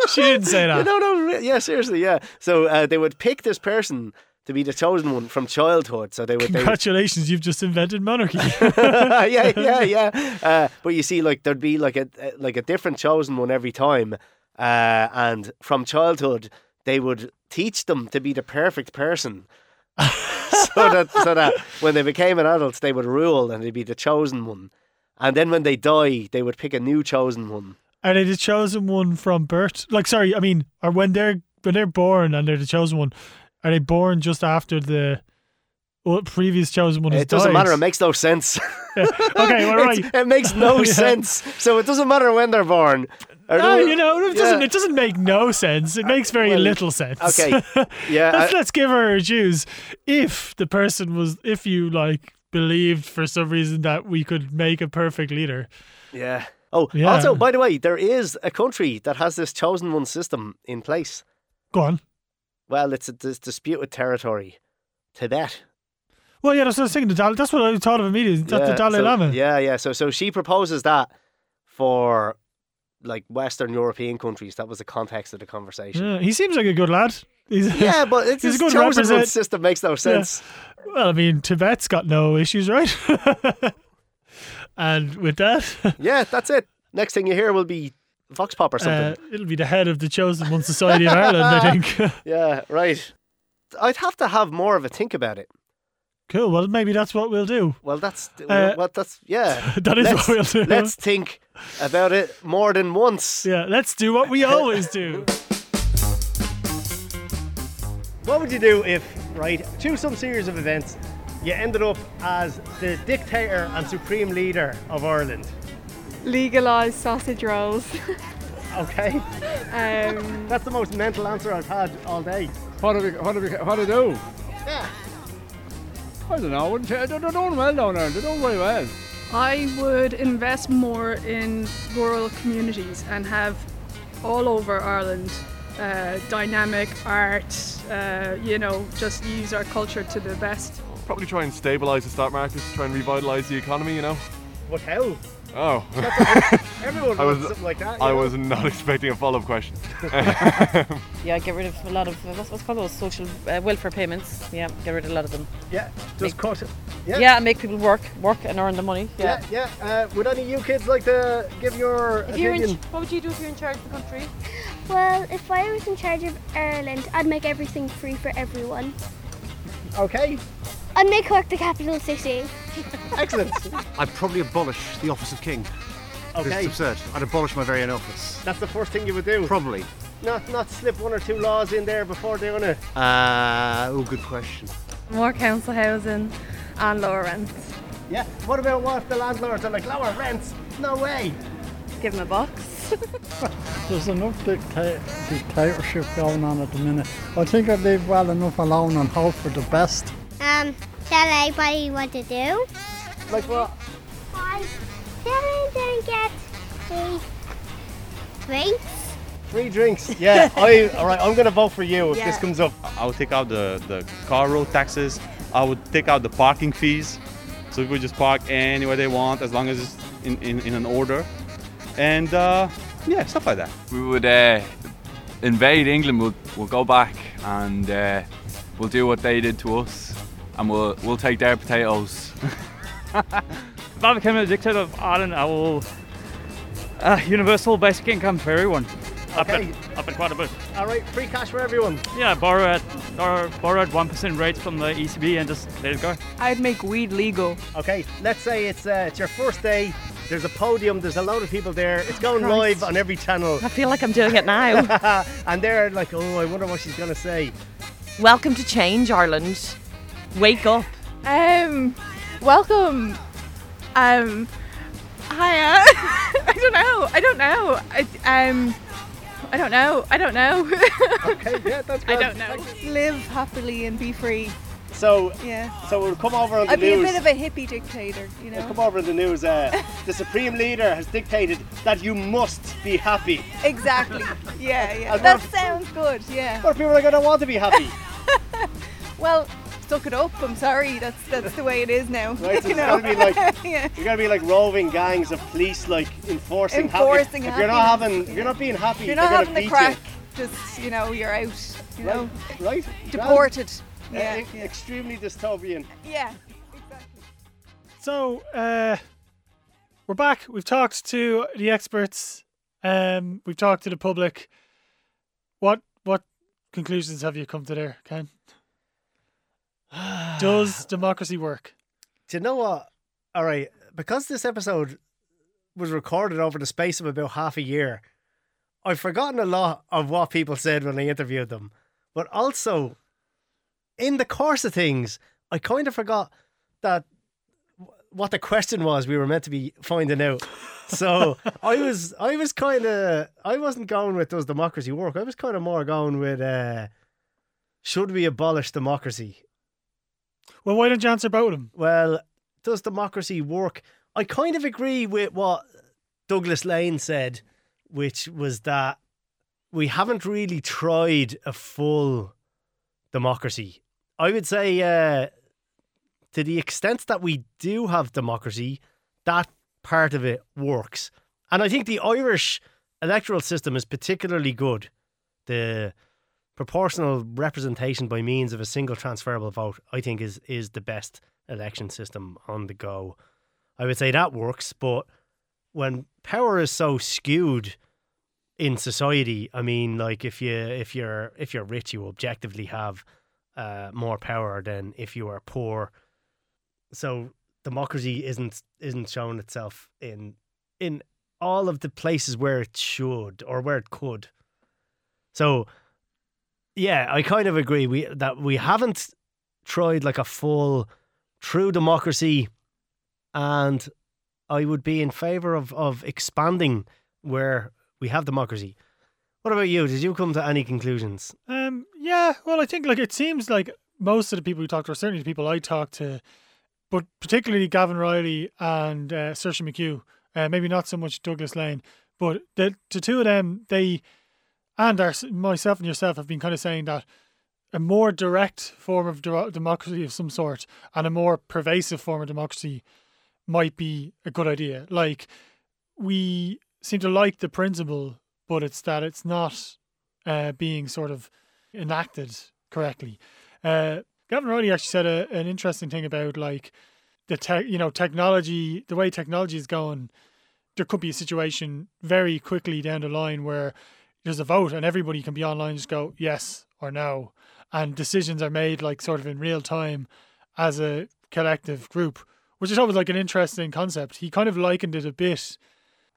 S1: She didn't say that.
S2: No, no, yeah, seriously, yeah. So uh, they would pick this person to be the chosen one from childhood. So they would, they would
S1: Congratulations, you've just invented monarchy.
S2: yeah, yeah, yeah. Uh, but you see, like there'd be like a like a different chosen one every time, uh, and from childhood they would teach them to be the perfect person, so that so that when they became an adult they would rule and they'd be the chosen one, and then when they die they would pick a new chosen one.
S1: Are they the chosen one from birth? Like, sorry, I mean, or when they're when they're born and they're the chosen one, are they born just after the well, previous chosen one has
S2: It doesn't
S1: died?
S2: matter. It makes no sense.
S1: Okay, well,
S2: It's-
S1: right.
S2: It makes no
S1: Yeah.
S2: sense. So it doesn't matter when they're born.
S1: No, you know, it doesn't.
S2: Yeah.
S1: It doesn't make no sense. It uh, makes very
S2: well,
S1: little sense.
S2: okay. Yeah,
S1: let's,
S2: I-
S1: let's give her her dues. If the person was, if you like believed for some reason that we could make a perfect leader,
S2: Yeah. Oh,
S1: Yeah.
S2: also, by the way, there is a country that has this chosen one system in place.
S1: go on.
S2: Well, it's a dis- disputed territory, Tibet.
S1: Well, yeah, that's what I was thinking. The Dal- that's what I thought of immediately. That's the
S2: Yeah,
S1: Dalai
S2: so-
S1: Lama.
S2: Yeah, yeah. So, so she proposes that for like Western European countries. That was the context of the conversation.
S1: Yeah, he seems like a good lad. He's,
S2: Yeah, but it's
S1: he's
S2: this chosen one system makes no sense.
S1: Well, I mean, Tibet's got no issues, right? and with that,
S2: Yeah, that's it. Next thing you hear will be Vox Pop or
S1: uh,
S2: something.
S1: it'll be the head of the Chosen One Society of Ireland, I think.
S2: yeah, right. I'd have to have more of a think about it.
S1: Cool. Well, maybe that's what we'll do.
S2: Well, that's
S1: Uh,
S2: well, that's yeah.
S1: that is
S2: let's,
S1: what we'll do.
S2: Let's think about it more than once.
S1: Yeah, let's do what we always do.
S16: What would you do if, right, through some series of events, you ended up as the dictator and supreme leader of Ireland?
S17: Legalise sausage rolls.
S16: Okay.
S17: um,
S16: That's the most mental answer I've had all day.
S18: What do we, what do we, what do we do?
S16: Yeah.
S18: I don't know. Wouldn't you? They're they're doing well down there. They're doing very well.
S19: I would invest more in rural communities and have all over Ireland
S17: uh, dynamic art, uh, you know, just use our culture to the best.
S20: Probably try and stabilise the stock market, try and revitalise the economy, you know?
S2: What how?
S20: Oh.
S2: Everyone
S20: I was,
S2: something like that.
S20: I
S2: know?
S20: was not expecting a follow up question.
S21: Yeah, get rid of a lot of uh, what's, what's called those social uh, welfare payments. Yeah, get rid of a lot of them.
S2: Yeah, just cut it. Yeah.
S21: Yeah. and make people work, work and earn the money.
S2: Yeah,
S21: Yeah.
S2: yeah. Uh, would any of you kids like to give your
S21: If you're in,
S2: opinion?
S21: what would you do if you're in charge of the country?
S22: Well, if I was in charge of Ireland, I'd make everything free for everyone.
S2: Okay.
S22: I'd make Cork the capital city.
S2: Excellent.
S23: I'd probably abolish the office of king.
S2: Okay.
S23: It's absurd. I'd abolish my very own office.
S2: That's the first thing you would do.
S23: Probably.
S2: Not not slip one or two laws in there before doing it.
S23: Uh, oh, good question.
S17: More council housing and lower rents.
S2: Yeah. What about what if the landlords are like lower rents? No way.
S17: Give them a box.
S24: There's enough dicta- dictatorship going on at the minute. I think I'd leave well enough alone and hope for the best.
S22: Um, tell anybody what to do.
S2: Like what?
S22: I tell them to get free drinks.
S2: Free drinks. Yeah. I. All right. I'm gonna vote for you if this comes up.
S25: I would take out the, the car road taxes. I would take out the parking fees. So people just park anywhere they want as long as it's in, in, in an order. And uh, yeah, stuff like that.
S26: We would uh, invade England. We'll, we'll go back and uh, we'll do what they did to us, and we'll we'll take their potatoes.
S27: If I became a dictator of Ireland, I will uh, universal basic income for everyone. Up
S2: Okay.
S27: it, up it quite a bit.
S2: All right. Free cash for everyone.
S27: Yeah, borrow at or borrow at one percent rates from the ECB and just let it go.
S17: I'd make weed legal.
S2: Okay. Let's say it's uh, it's your first day. There's a podium. There's a load of people there. It's going
S21: Christ.
S2: live on every channel.
S21: I feel like I'm doing it now.
S2: and they're like, oh, I wonder what she's gonna say.
S21: Welcome to change, Ireland. Wake up.
S17: Um, welcome. Um, hiya. I don't know. I don't know. I, um, I don't know. I don't know.
S2: okay, yeah, that's good.
S17: I don't know. Live happily and be free.
S2: So
S17: Yeah.
S2: So we'll come over on the news.
S17: I'd be a bit of a hippie dictator, you
S2: We'll
S17: know.
S2: come over in the news. Uh, the supreme leader has dictated that you must be happy.
S17: Exactly. Yeah, yeah. That sounds good. Yeah.
S2: What if people are going to want to be happy?
S17: Well, suck it up. I'm sorry. That's that's the way it is now.
S2: Right, so
S17: you
S2: it's
S17: know?
S2: gotta be like
S17: yeah.
S2: you're gonna be like roving gangs of police, like enforcing.
S17: Enforcing
S2: happy. If you're not having, if you're not being happy,
S17: You're not having
S2: gonna
S17: the
S2: beat
S17: crack. Just you know, you're out. You know,
S2: You. Right?
S17: deported.
S2: Uh,
S17: Yeah.
S2: Extremely dystopian.
S17: Yeah.
S1: So uh, we're back. We've talked to the experts. Um, we've talked to the public. What what conclusions have you come to there, Ken? Does democracy work?
S2: Do you know what? All right, because this episode was recorded over the space of about half a year, I've forgotten a lot of what people said when I interviewed them. But also, in the course of things, I kind of forgot that what the question was we were meant to be finding out. So I was I was kind of I wasn't going with does democracy work. I was kind of more going with uh, should we abolish democracy?
S1: Well, why don't you answer of them?
S2: Well, does democracy work? I kind of agree with what Douglas Lain said, which was that we haven't really tried a full democracy. I would say, uh, to the extent that we do have democracy, that part of it works. And I think the Irish electoral system is particularly good. The proportional representation by means of a single transferable vote, I think, is is the best election system on the go. I would say that works, but when power is so skewed in society, I mean, like if you if you're if you're rich, you objectively have uh, more power than if you are poor. So democracy isn't isn't showing itself in in all of the places where it should or where it could. So yeah, I kind of agree. We that we haven't tried like a full true democracy, and I would be in favor of of expanding where we have democracy. What about you? Did you come to any conclusions?
S1: Um, yeah, well, I think like it seems like most of the people we talked to, or certainly the people I talked to, but particularly Gavan Reilly and uh, Saoirse McHugh, uh, maybe not so much Douglas Lain, but the, the two of them, they, and our, myself and yourself have been kind of saying that a more direct form of de- democracy of some sort and a more pervasive form of democracy might be a good idea. Like we seem to like the principle, but it's that it's not uh, being sort of enacted correctly. Uh, Gavan Reilly actually said a, an interesting thing about like the tech, you know, technology, the way technology is going. There could be a situation very quickly down the line where there's a vote and everybody can be online, and just go yes or no, and decisions are made like sort of in real time as a collective group, which is always like an interesting concept. He kind of likened it a bit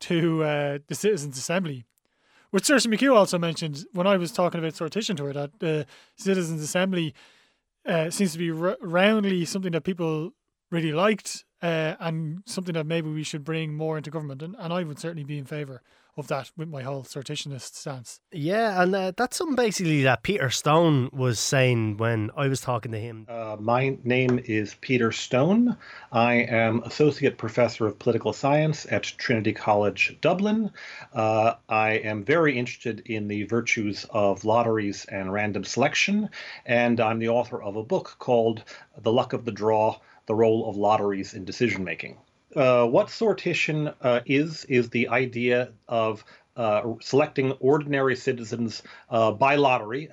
S1: to uh, the Citizens' Assembly, which Saoirse McHugh also mentioned when I was talking about sortition to her that the Citizens' Assembly uh, seems to be r- roundly something that people really liked uh, and something that maybe we should bring more into government. And, and I would certainly be in favour of that with my whole sortitionist stance.
S2: Yeah, and uh, that's something basically that Peter Stone was saying when I was talking to him.
S28: Uh, my name is Peter Stone. I am Associate Professor of Political Science at Trinity College Dublin. Uh, I am very interested in the virtues of lotteries and random selection, and I'm the author of a book called The Luck of the Draw The Role of Lotteries in Decision Making. Uh, what sortition uh, is is the idea of uh, selecting ordinary citizens by lottery.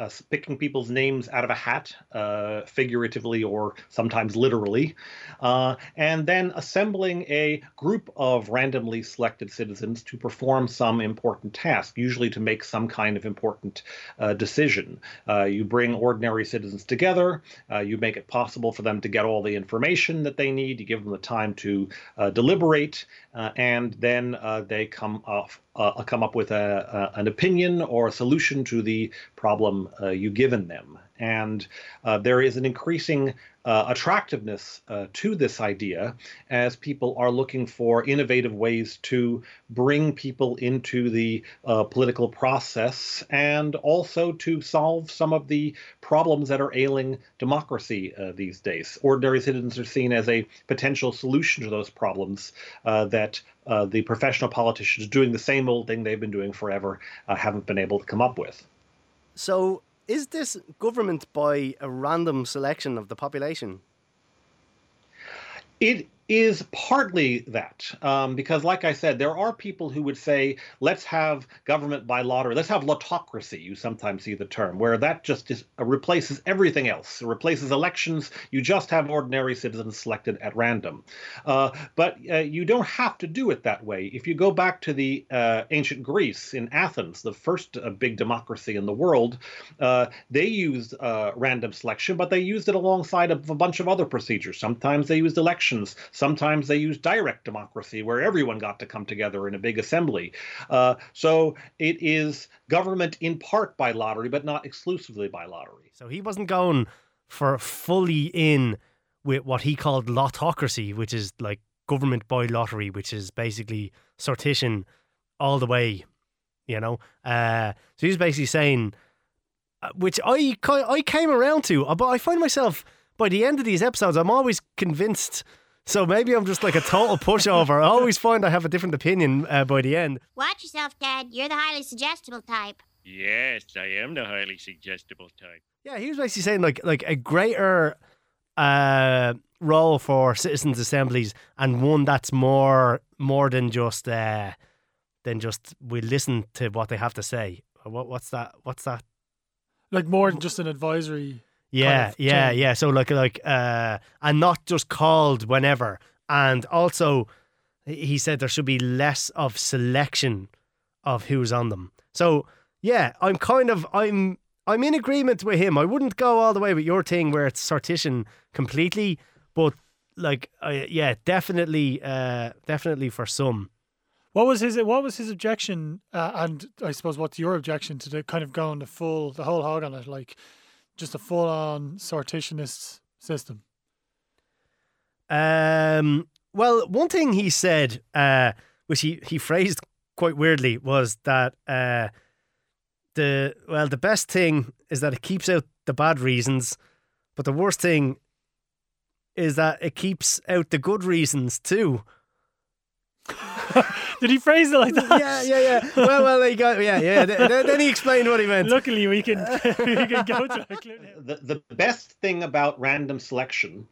S28: Uh, uh, picking people's names out of a hat, uh, figuratively or sometimes literally, uh, and then assembling a group of randomly selected citizens to perform some important task, usually to make some kind of important uh, decision. you bring ordinary citizens together, you make it possible for them to get all the information that they need, you give them the time to deliberate, and then they come off uh, come up with a, an opinion or a solution to the problem uh, you've given them. And uh, there is an increasing uh, attractiveness uh, to this idea as people are looking for innovative ways to bring people into the uh, political process and also to solve some of the problems that are ailing democracy these days. Ordinary citizens are seen as a potential solution to those problems that uh, the professional politicians doing the same old thing they've been doing forever uh, haven't been able to come up with.
S10: So, is this government by a random selection of the population?
S28: It is partly that um, because like i said there are people who would say let's have government by lottery. Let's have lottocracy you sometimes see the term where that just is, uh, replaces everything else. It replaces elections. You just have ordinary citizens selected at random. Uh, but uh, you don't have to do it that way. If you go back to the uh, ancient greece in athens the first uh, big democracy in the world uh, they used random selection but they used it alongside of a bunch of other procedures. Sometimes they used elections Sometimes they used direct democracy, where everyone got to come together in a big assembly. Uh, so it is government in part by lottery, but not exclusively by lottery.
S2: So he wasn't going for fully in with what he called lottocracy, which is like government by lottery, which is basically sortition all the way, you know. Uh, so he's basically saying, uh, which I I came around to, uh, but I find myself by the end of these episodes, I'm always convinced so maybe I'm just like a total pushover. I always find I have a different opinion uh, by the end.
S29: Watch yourself, Dad. You're the highly suggestible type.
S30: Yes, I am the highly suggestible type.
S2: Yeah, he was basically saying like like a greater uh, role for citizens' assemblies and one that's more more than just uh, than just we listen to what they have to say. What what's that? What's that?
S1: Like more than just an advisory.
S2: Yeah,
S1: kind of
S2: yeah,
S1: thing.
S2: yeah. So like like uh and not just called whenever. And also he said there should be less of selection of who's on them. So yeah, I'm kind of I'm I'm in agreement with him. I wouldn't go all the way with your thing where it's sortition completely, but like uh, yeah, definitely uh definitely for some.
S1: What was his What was his objection? Uh, and I suppose what's your objection to the kind of going the full, the whole hog on it, like just a full on sortitionist system?
S2: Um. Well, one thing he said, uh, which he he phrased quite weirdly, was that uh, the well, the best thing is that it keeps out the bad reasons, but the worst thing is that it keeps out the good reasons too.
S1: Did he phrase it like that?
S2: Yeah, yeah, yeah. Well, well, he got yeah, yeah. Then, then he explained what he meant.
S1: Luckily, we can we can go to that clip
S28: the, the best thing about random selection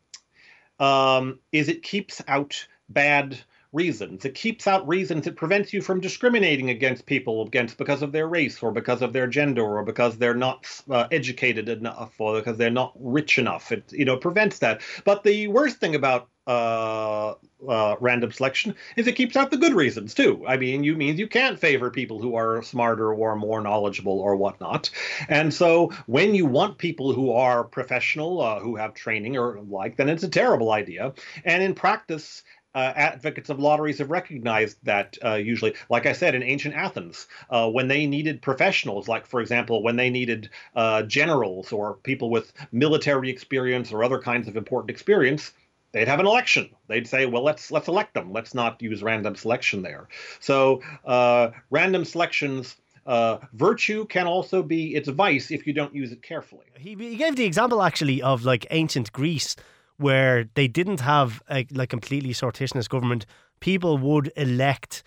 S28: um, is it keeps out bad reasons. It keeps out reasons. It prevents you from discriminating against people against because of their race or because of their gender or because they're not uh, educated enough or because they're not rich enough. It you know prevents that. But the worst thing about uh, uh, random selection is it keeps out the good reasons too. I mean, you means you can't favor people who are smarter or more knowledgeable or whatnot. And so when you want people who are professional, uh, who have training or like, then it's a terrible idea. And in practice, uh, advocates of lotteries have recognized that uh, usually, like I said, in ancient Athens, uh, when they needed professionals, like for example, when they needed uh, generals or people with military experience or other kinds of important experience, they'd have an election. They'd say, well, let's let's elect them. Let's not use random selection there. So uh, random selections. Uh, virtue can also be its vice if you don't use it carefully.
S2: He, he gave the example actually of like ancient Greece, where they didn't have a like completely sortitionist government. People would elect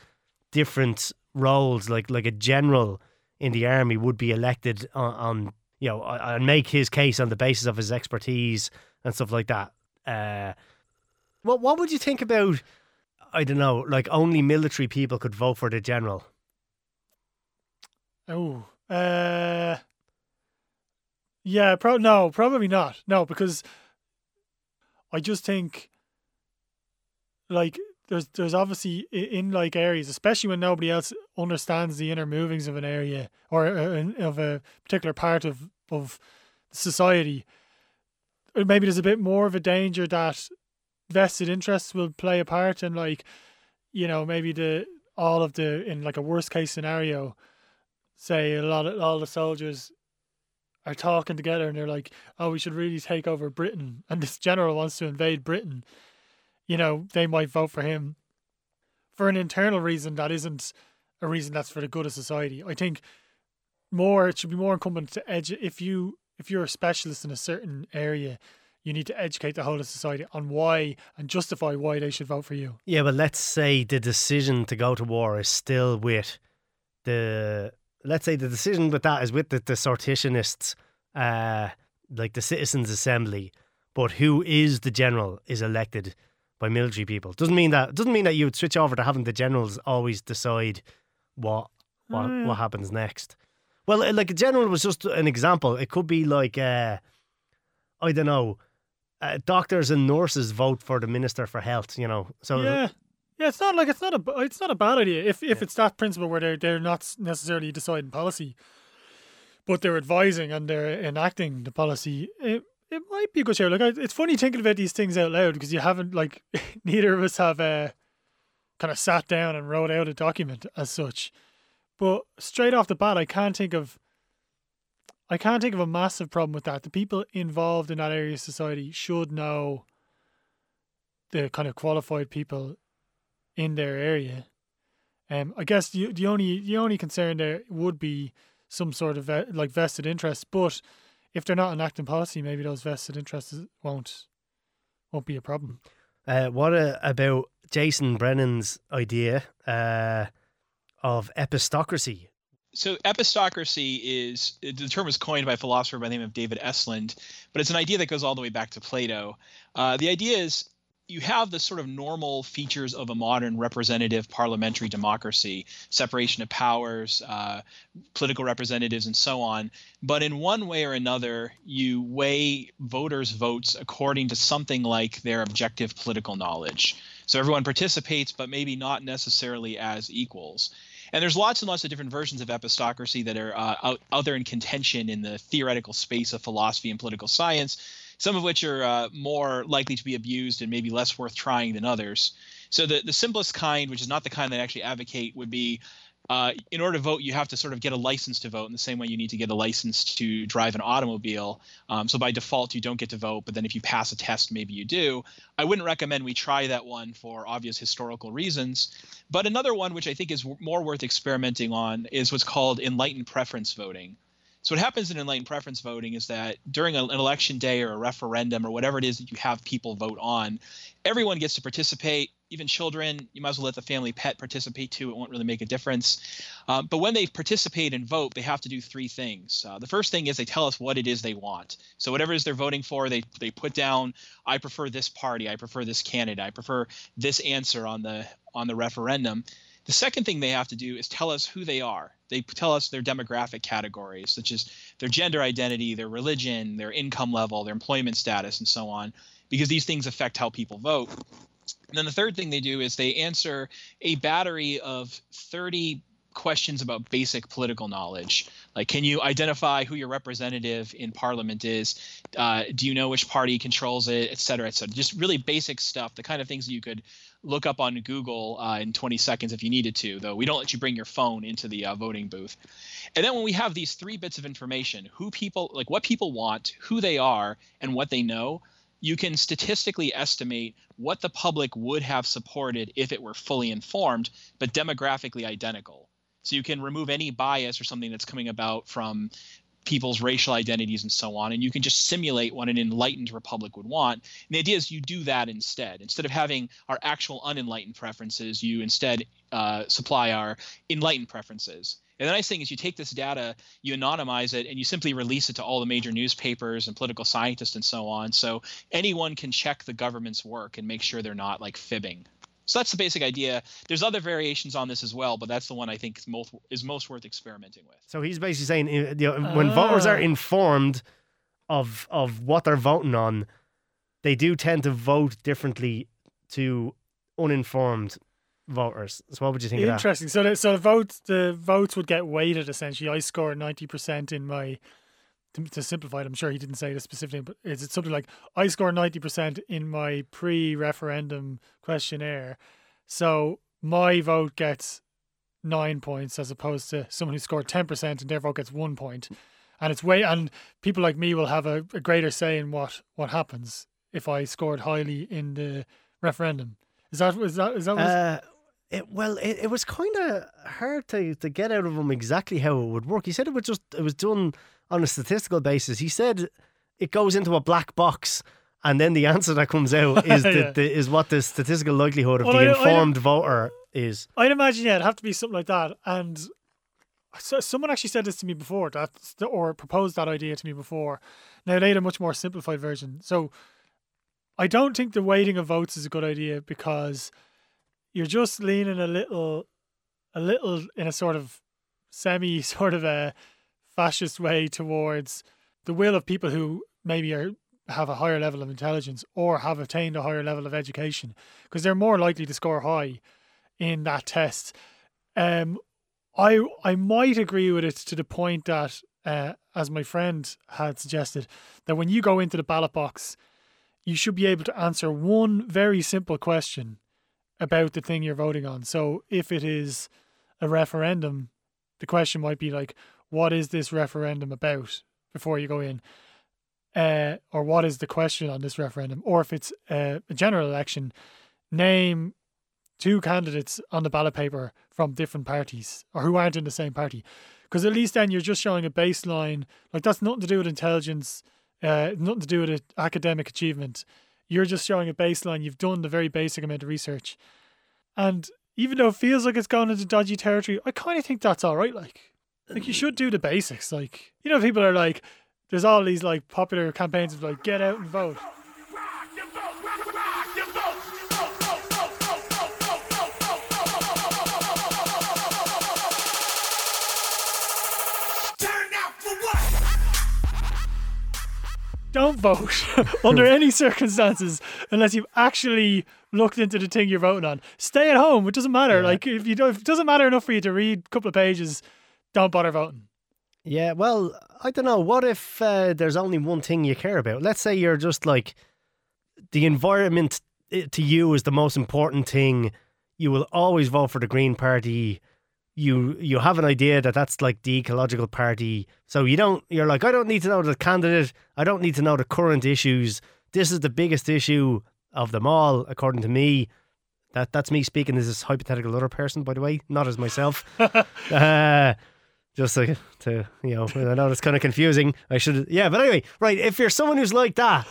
S2: different roles, like like a general in the army would be elected on, on you know and make his case on the basis of his expertise and stuff like that. Uh, what what would you think about? I don't know, like only military people could vote for the general.
S1: Oh, uh, yeah, pro- no, probably not. No, because I just think, like, there's there's obviously in like areas, especially when nobody else understands the inner movings of an area or uh, of a particular part of of society. uh, Maybe there's a bit more of a danger that vested interests will play a part, and like, you know, maybe the all of the in like a worst case scenario, say a lot of all the soldiers are talking together and they're like, "Oh, we should really take over Britain," and this general wants to invade Britain. You know, they might vote for him for an internal reason that isn't a reason that's for the good of society. I think more it should be more incumbent to edge if you if you're a specialist in a certain area, you need to educate the whole of society on why and justify why they should vote for you.
S2: Yeah, but let's say the decision to go to war is still with the. Let's say the decision with that is with the, the sortionists, uh, like the Citizens' Assembly, but who is the general is elected by military people. Doesn't mean that doesn't mean that you would switch over to having the generals always decide what what,
S1: yeah.
S2: what happens next. Well, uh, like a general was just an example. It could be like uh, I don't know. Uh, doctors and nurses vote for the minister for health, you know. So
S1: yeah, yeah. It's not like it's not a it's not a bad idea if if it's that principle where they're they're not necessarily deciding policy, but they're advising and they're enacting the policy. It it might be a good show. Like it's funny thinking about these things out loud because you haven't like neither of us have uh, kind of sat down and wrote out a document as such. But straight off the bat, I can't think of. I can't think of a massive problem with that. The people involved in that area of society should know the kind of qualified people in their area. Um, I guess the the only the only concern there would be some sort of ve- like vested interest, but if they're not enacting policy, maybe those vested interests won't won't be a problem.
S2: Uh, what uh, about Jason Brennan's idea uh, of epistocracy?
S9: So epistocracy is the term was coined by a philosopher by the name of David Estlund, but it's an idea that goes all the way back to Plato. Uh, the idea is you have the sort of normal features of a modern representative parliamentary democracy separation of powers uh, political representatives and so on. But in one way or another you weigh voters votes according to something like their objective political knowledge. So everyone participates but maybe not necessarily as equals. And there's lots and lots of different versions of epistocracy that are uh, out, out there in contention in the theoretical space of philosophy and political science some of which are uh, more likely to be abused and maybe less worth trying than others. So the, the simplest kind, which is not the kind that I actually advocate, would be uh, in order to vote, you have to sort of get a license to vote in the same way you need to get a license to drive an automobile. Um, so by default, you don't get to vote, but then if you pass a test, maybe you do. I wouldn't recommend we try that one for obvious historical reasons. But another one, which I think is more worth experimenting on, is what's called enlightened preference voting. So what happens in enlightened preference voting is that during an election day or a referendum or whatever it is that you have people vote on, everyone gets to participate. even children, you might as well let the family pet participate too. It won't really make a difference. Um, but when they participate and vote, they have to do three things. Uh, the first thing is they tell us what it is they want. So whatever it is they're voting for, they they put down, I prefer this party, I prefer this candidate, I prefer this answer on the on the referendum. The second thing they have to do is tell us who they are. They tell us their demographic categories, such as their gender identity, their religion, their income level, their employment status, and so on, because these things affect how people vote. And then the third thing they do is they answer a battery of 30 questions about basic political knowledge. Like, can you identify who your representative in parliament is? Uh, do you know which party controls it, et cetera, et cetera? Just really basic stuff, the kind of things that you could look up on Google uh, in 20 seconds if you needed to, though we don't let you bring your phone into the uh, voting booth. And then when we have these three bits of information, who people, like what people want, who they are, and what they know, you can statistically estimate what the public would have supported if it were fully informed, but demographically identical. So you can remove any bias or something that's coming about from people's racial identities and so on, and you can just simulate what an enlightened republic would want. And the idea is you do that instead. Instead of having our actual unenlightened preferences, you instead uh, supply our enlightened preferences. And the nice thing is you take this data, you anonymize it, and you simply release it to all the major newspapers and political scientists and so on. So anyone can check the government's work and make sure they're not like fibbing. So that's the basic idea. There's other variations on this as well, but that's the one I think is most is most worth experimenting with.
S2: So he's basically saying uh, you know, when voters are informed of of what they're voting on, they do tend to vote differently to uninformed voters. So what would you think of that?
S1: Interesting. So, the, so the votes, the votes would get weighted essentially. I scored ninety percent in my. To, to simplify it, I'm sure he didn't say this specifically, but is it something like I ninety percent in my pre-referendum questionnaire, so my vote gets nine points as opposed to someone who scored ten percent and their vote gets one point, and it's way and people like me will have a, a greater say in what what happens if I scored highly in the referendum. Is that is that is that
S2: Uh, it, well, it, it was kind of hard to, to get out of him exactly how it would work. He said it was just it was done on a statistical basis. He said it goes into a black box, and then the answer that comes out is the,
S1: Yeah.
S2: the, is what the statistical likelihood of
S1: Well,
S2: the
S1: I- I-
S2: informed voter is.
S1: I'd imagine, yeah, it'd have to be something like that. And so, someone actually said this to me before, that or proposed that idea to me before. Now they had a much more simplified version. So I don't think the weighting of votes is a good idea because you're just leaning a little, a little in a sort of semi sort of a fascist way towards the will of people who maybe are have a higher level of intelligence or have attained a higher level of education because they're more likely to score high in that test. Um, I I might agree with it to the point that, uh, as my friend had suggested, that when you go into the ballot box, you should be able to answer one very simple question about the thing you're voting on. So if it is a referendum, the question might be like, "What is this referendum about?" Before you go in, uh, or what is the question on this referendum? Or if it's a general election, name two candidates on the ballot paper from different parties or who aren't in the same party. Because at least then you're just showing a baseline. Like that's nothing to do with intelligence, uh, nothing to do with academic achievement. You're just showing a baseline. You've done the very basic amount of research. And even though it feels like it's going into dodgy territory, I kind of think that's all right. Like, like you should do the basics. Like, you know, people are like, there's all these like popular campaigns of like, get out and vote. Don't vote under any circumstances unless you've actually looked into the thing you're voting on. Stay at home. It doesn't matter. Like if you don't, if it doesn't matter enough for you to read a couple of pages, don't bother voting.
S2: Yeah, well, I don't know. What if uh, there's only one thing you care about? Let's say you're just like the environment eh, to you is the most important thing. You will always vote for the Green Party. You you have an idea that that's like the ecological party. So you don't. You're like, I don't need to know the candidate. I don't need to know the current issues. This is the biggest issue of them all, according to me. That that's me speaking as this hypothetical other person, by the way, not as myself. uh, Just to, to you know, I know it's kind of confusing. I should, yeah, but anyway, right. If you're someone who's like that,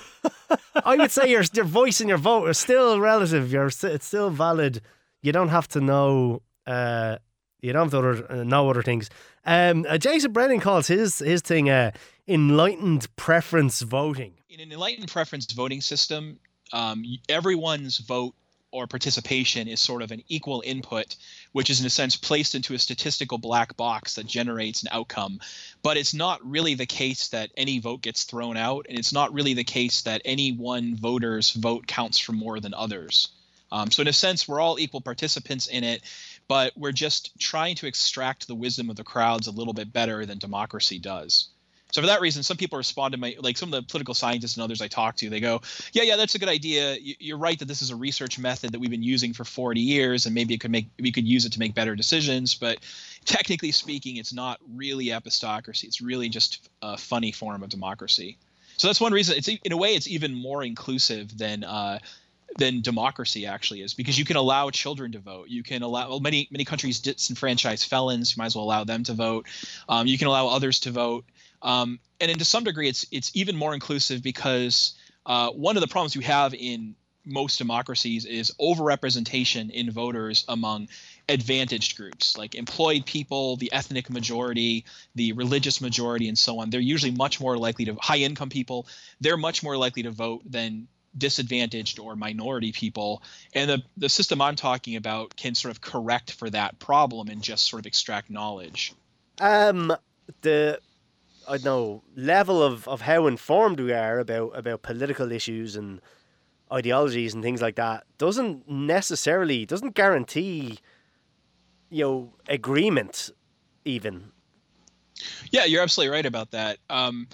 S2: I would say your your voice and your vote are still relative. You're it's still valid. You don't have to know. Uh, you don't have to other, uh, know other things. Um, uh, Jason Brennan calls his his thing uh, enlightened preference voting.
S9: in an enlightened preference voting system, um, everyone's vote or participation is sort of an equal input, which is in a sense placed into a statistical black box that generates an outcome. But it's not really the case that any vote gets thrown out, and it's not really the case that any one voter's vote counts for more than others. Um, so in a sense, we're all equal participants in it, but we're just trying to extract the wisdom of the crowds a little bit better than democracy does. So for that reason, some people respond to my like some of the political scientists and others I talk to. They go, "Yeah, yeah, that's a good idea. You're right that this is a research method that we've been using for 40 years, and maybe it could make we could use it to make better decisions. But technically speaking, it's not really epistocracy. It's really just a funny form of democracy. So that's one reason. It's in a way it's even more inclusive than uh, than democracy actually is because you can allow children to vote. You can allow well, many many countries disenfranchise felons. You might as well allow them to vote. Um, you can allow others to vote. Um, and then to some degree, it's it's even more inclusive because uh, one of the problems you have in most democracies is overrepresentation in voters among advantaged groups like employed people, the ethnic majority, the religious majority, and so on. They're usually much more likely to high income people. They're much more likely to vote than disadvantaged or minority people. And the the system I'm talking about can sort of correct for that problem and just sort of extract knowledge.
S10: Um, the I don't know level of, of how informed we are about about political issues and ideologies and things like that doesn't necessarily doesn't guarantee you know agreement even
S9: Yeah, you're absolutely right about that. Um,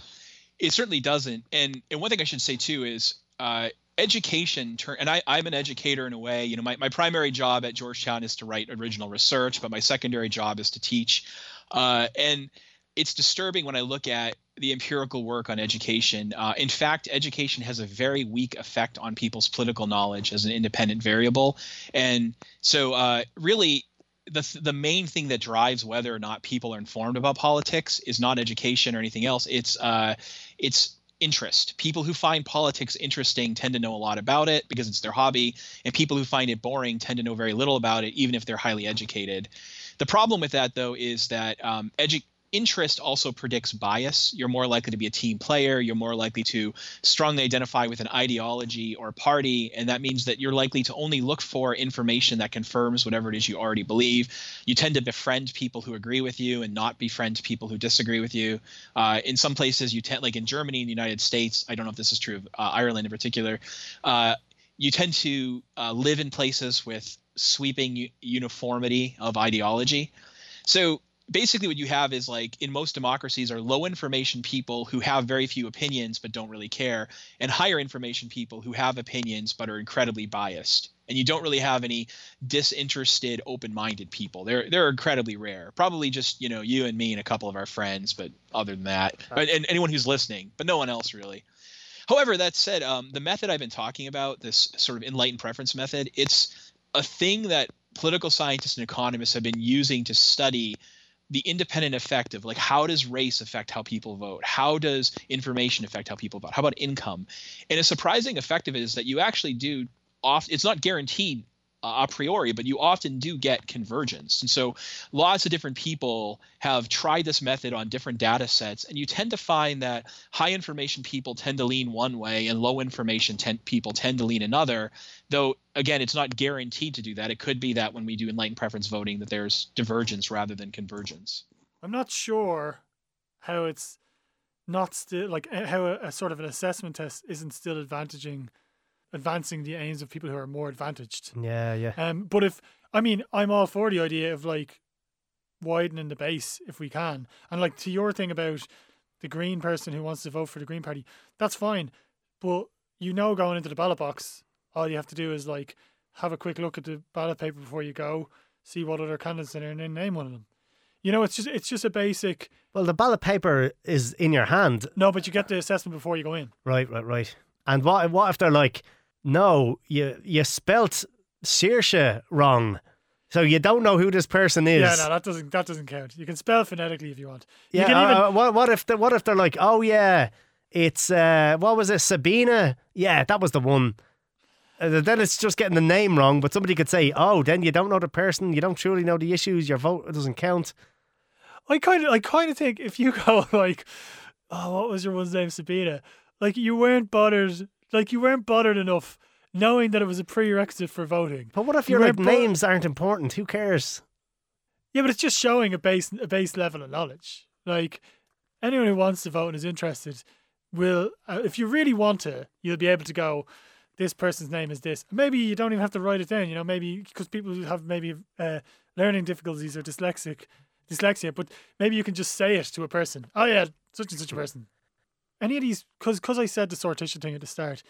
S9: it certainly doesn't. And and one thing I should say too is uh, education. Turn and I, I'm an educator in a way. You know, my, my primary job at Georgetown is to write original research, but my secondary job is to teach. Uh, and it's disturbing when I look at the empirical work on education. Uh, in fact, education has a very weak effect on people's political knowledge as an independent variable. And so, uh, really, the the main thing that drives whether or not people are informed about politics is not education or anything else. It's uh, it's interest. People who find politics interesting tend to know a lot about it because it's their hobby, and people who find it boring tend to know very little about it, even if they're highly educated. The problem with that, though, is that um, edu- interest also predicts bias. You're more likely to be a team player. You're more likely to strongly identify with an ideology or party. And that means that you're likely to only look for information that confirms whatever it is you already believe. You tend to befriend people who agree with you and not befriend people who disagree with you. Uh, in some places, you tend, like in Germany and the United States, I don't know if this is true of uh, Ireland in particular, uh, you tend to uh, live in places with sweeping u- uniformity of ideology. So basically what you have is like in most democracies are low information people who have very few opinions but don't really care and higher information people who have opinions but are incredibly biased. And you don't really have any disinterested open-minded people. They're they're incredibly rare. Probably just you know you and me and a couple of our friends but other than that and and anyone who's listening but no one else really. However, that said, um, the method I've been talking about, this sort of enlightened preference method, it's a thing that political scientists and economists have been using to study the independent effect of like how does race affect how people vote? How does information affect how people vote? How about income? And a surprising effect of it is that you actually do oft it's not guaranteed a priori but you often do get convergence. And so lots of different people have tried this method on different data sets and you tend to find that high information people tend to lean one way and low information ten- people tend to lean another though again it's not guaranteed to do that. It could be that when we do enlightened preference voting that there's divergence rather than convergence.
S1: I'm not sure how it's not still like how a, a sort of an assessment test isn't still advantaging advancing the aims of people who are more advantaged.
S2: Yeah, yeah.
S1: Um, but if I mean, I'm all for the idea of like widening the base if we can, and like to your thing about the Green person who wants to vote for the Green Party, that's fine. But you know, going into the ballot box, all you have to do is like have a quick look at the ballot paper before you go, see what other candidates are there, and then name one of them. You know, it's just it's just a basic.
S2: Well, the ballot paper is in your hand.
S1: No, but you get the assessment before you go in.
S2: Right, right, right. And what what if they're like, no, you you spelt Saoirse wrong. So you don't know who this person is.
S1: Yeah, no, that doesn't that doesn't count. You can spell phonetically if you want. You
S2: Yeah,
S1: can
S2: uh,
S1: even
S2: uh, what, what if the, what if they're like, oh yeah, it's uh, what was it, Sabina? Yeah, that was the one. Uh, then it's just getting the name wrong, but somebody could say, oh, then you don't know the person, you don't truly know the issues, your vote doesn't count.
S1: I kind of, I kind of think if you go like, oh, what was your one's name, Sabina? Like you weren't bothered, like you weren't bothered enough knowing that it was a prerequisite for voting.
S2: But what if
S1: You
S2: your like
S1: bo-
S2: names aren't important? Who cares?
S1: Yeah, but it's just showing a base, a base level of knowledge. Like anyone who wants to vote and is interested will, uh, if you really want to, you'll be able to go. This person's name is this. Maybe you don't even have to write it down. You know, maybe because people who have maybe uh, learning difficulties or dyslexic, dyslexia, but maybe you can just say it to a person. Oh yeah, such and such a person. Any of these, because because I said the sortition thing at the start,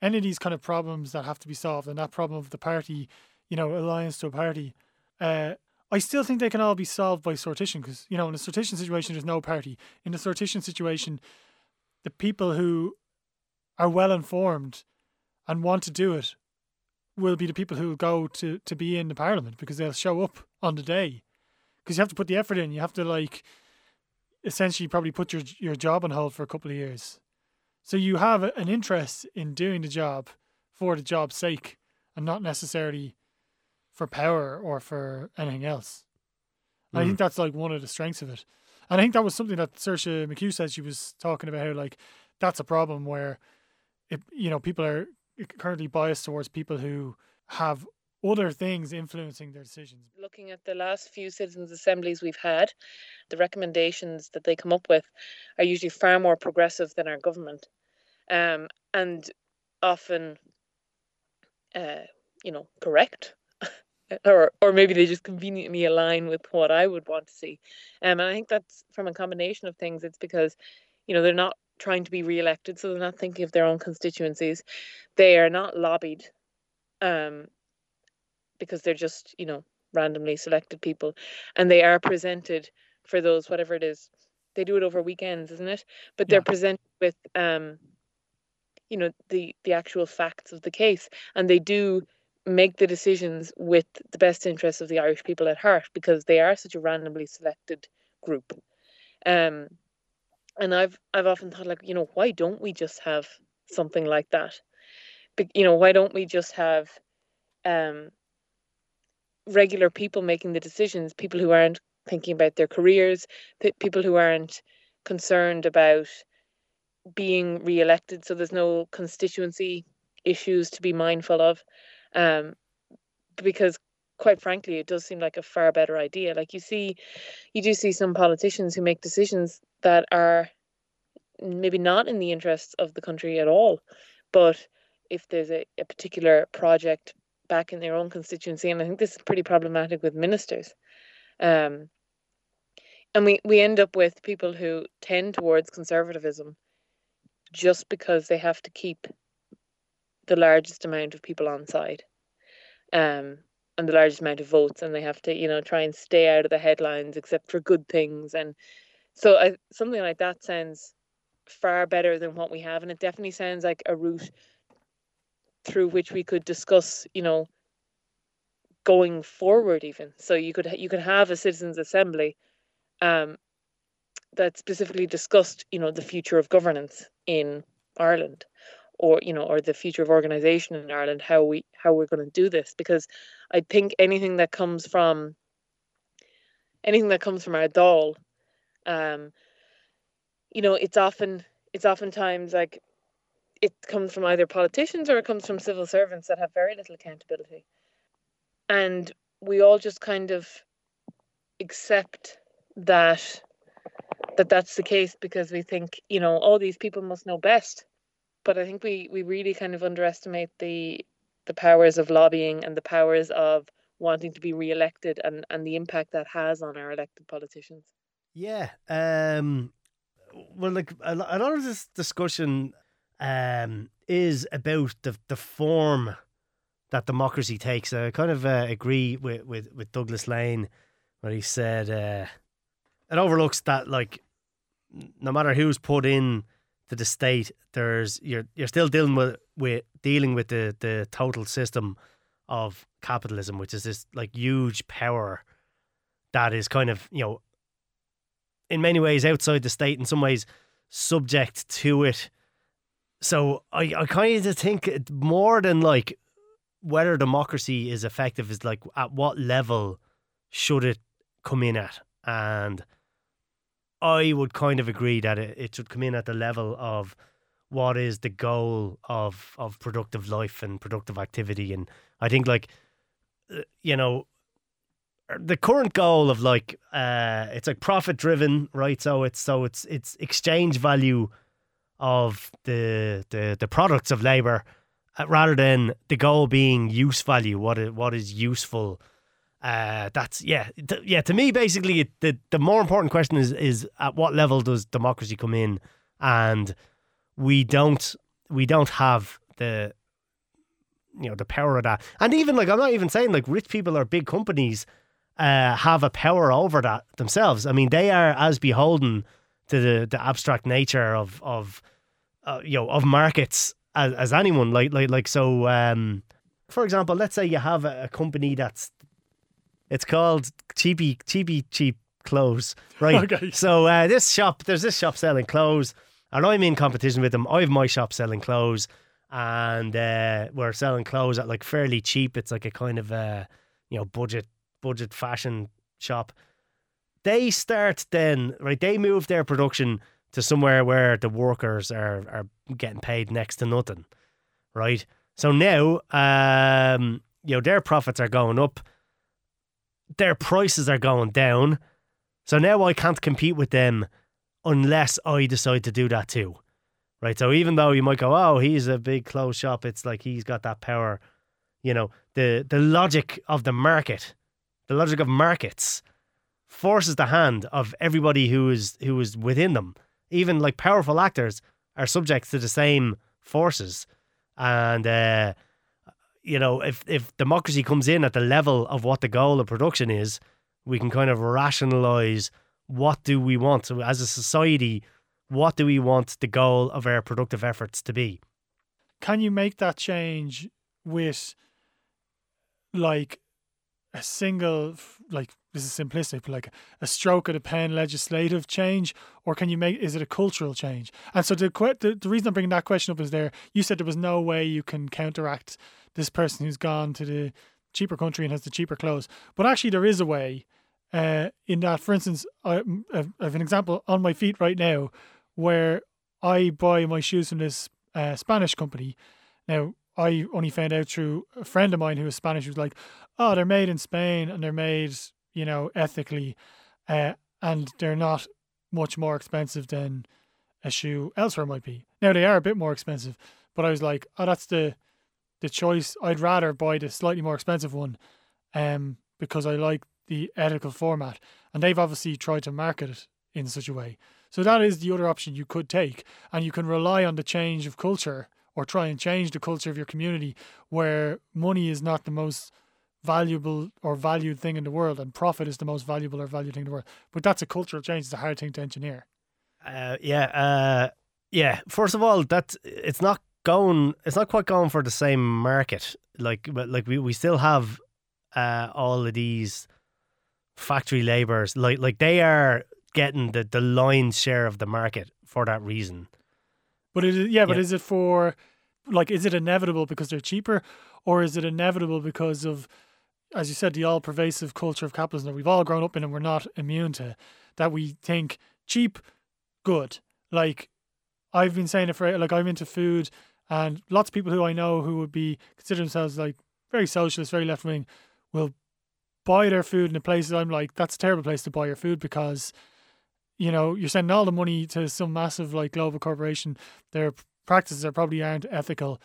S1: any of these kind of problems that have to be solved, and that problem of the party, you know, alliance to a party, uh, I still think they can all be solved by sortition because you know in a sortition situation there's no party. In a sortition situation, the people who are well informed and want to do it will be the people who will go to to be in the parliament because they'll show up on the day because you have to put the effort in. You have to like essentially probably put your your job on hold for a couple of years. So you have an interest in doing the job for the job's sake and not necessarily for power or for anything else. And I think mm. that's like one of the strengths of it. And I think that was something that Saoirse McHugh said she was talking about how like that's a problem where it you know people are currently biased towards people who have other things influencing their decisions.
S8: looking at the last few citizens' assemblies we've had, the recommendations that they come up with are usually far more progressive than our government, um, and often, uh, you know, correct, or or maybe they just conveniently align with what I would want to see. Um, and I think that's from a combination of things. It's because, you know, they're not trying to be re-elected, so they're not thinking of their own constituencies. They are not lobbied. Um, because they're just you know randomly selected people. And they are presented for those whatever it is. They do it over weekends isn't it? But they're presented with um you know the the actual facts of the case. And they do make the decisions with the best interests of the irish people at heart because they are such a randomly selected group. Um and i've i've often thought like you know why don't we just have something like that? Be- you know why don't we just have um regular people making the decisions, people who aren't thinking about their careers, pe- people who aren't concerned about being re-elected. So there's no constituency issues to be mindful of, um, because quite frankly, it does seem like a far better idea. Like you see, you do see some politicians who make decisions that are maybe not in the interests of the country at all, but if there's a, a particular project back in their own constituency, and I think this is pretty problematic with ministers. Um, and we, we end up with people who tend towards conservatism just because they have to keep the largest amount of people on side um, and the largest amount of votes, and they have to, you know, try and stay out of the headlines except for good things. And so I, something like that sounds far better than what we have, and it definitely sounds like a route through which we could discuss, you know, going forward even. So you could you could have a citizens assembly um that specifically discussed, you know, the future of governance in Ireland or you know or the future of organization in Ireland how we how we're going to do this because I think anything that comes from anything that comes from our Dáil um you know it's often it's oftentimes like it comes from either politicians or it comes from civil servants that have very little accountability. And we all just kind of accept that that that's the case because we think, you know, all these people must know best. But I think we we really kind of underestimate the the powers of lobbying and the powers of wanting to be re-elected and and the impact that has on our elected politicians.
S2: Yeah. Um, well, like a lot of this discussion um, is about the the form that democracy takes. I kind of uh, agree with, with, with Douglas Lain where he said uh, it overlooks that like no matter who's put in to the state, there's you're you're still dealing with, with dealing with the, the total system of capitalism, which is this like huge power that is kind of, you know, in many ways outside the state, in some ways subject to it. So I, I kind of think more than like whether democracy is effective is like at what level should it come in at? And I would kind of agree that it, it should come in at the level of what is the goal of of productive life and productive activity. And I think like uh, you know the current goal of like uh it's like profit driven, right? So it's so it's it's exchange value of the the the products of labor uh, rather than the goal being use value what is, what is useful. Uh that's yeah t- yeah to me basically the the more important question is is at what level does democracy come in? And we don't we don't have the you know the power of that. And even like i'm not even saying like rich people or big companies uh have a power over that themselves. I mean they are as beholden to the the abstract nature of of uh, you know of markets as, as anyone like like like so um for example let's say you have a, a company that's it's called cheapy cheapy cheap clothes right?
S1: Okay.
S2: so uh, this shop there's this shop selling clothes and i'm in competition with them. I have my shop selling clothes and uh, we're selling clothes at like fairly cheap. It's like a kind of uh you know budget budget fashion shop. They start then right they move their production to somewhere where the workers are are getting paid next to nothing right? So now um you know their profits are going up their prices are going down. So now I can't compete with them unless I decide to do that too right? So even though you might go oh he's a big clothes shop it's like he's got that power you know the the logic of the market the logic of markets forces the hand of everybody who is who is within them. Even like powerful actors are subject to the same forces, and uh, you know if if democracy comes in at the level of what the goal of production is, we can kind of rationalize what do we want. So as a society, what do we want the goal of our productive efforts to be?
S1: Can you make that change with like a single like this is simplistic, but like a stroke of the pen legislative change, or can you make is it a cultural change? And so the the, the reason I'm bringing that question up is there you said there was no way you can counteract this person who's gone to the cheaper country and has the cheaper clothes, but actually there is a way. Uh, in that, for instance, I, I have an example on my feet right now where I buy my shoes from this uh, Spanish company. Now, I only found out through a friend of mine who was Spanish who was like, oh, they're made in Spain and they're made, you know, ethically, uh, and they're not much more expensive than a shoe elsewhere might be. Now they are a bit more expensive, but I was like, oh, that's the the choice. I'd rather buy the slightly more expensive one, um, because I like the ethical format, and they've obviously tried to market it in such a way. So that is the other option you could take, and you can rely on the change of culture or try and change the culture of your community where money is not the most valuable or valued thing in the world and profit is the most valuable or valued thing in the world. But that's a cultural change. It's a hard thing to engineer.
S2: Uh, yeah, uh, yeah. First of all, that it's not going. It's not quite going for the same market. Like, but like we, we still have uh, all of these factory laborers. Like, like they are getting the the lion's share of the market for that reason.
S1: But it is, yeah, but
S2: Yeah.
S1: is it for like is it inevitable because they're cheaper or is it inevitable because of as you said the all pervasive culture of capitalism that we've all grown up in and we're not immune to that we think cheap good like I've been saying it for like I'm into food and lots of people who I know who would be consider themselves like very socialist very left wing will buy their food in a place that I'm like that's a terrible place to buy your food because you know, you're sending all the money to some massive like global corporation. Their practices are probably aren't ethical.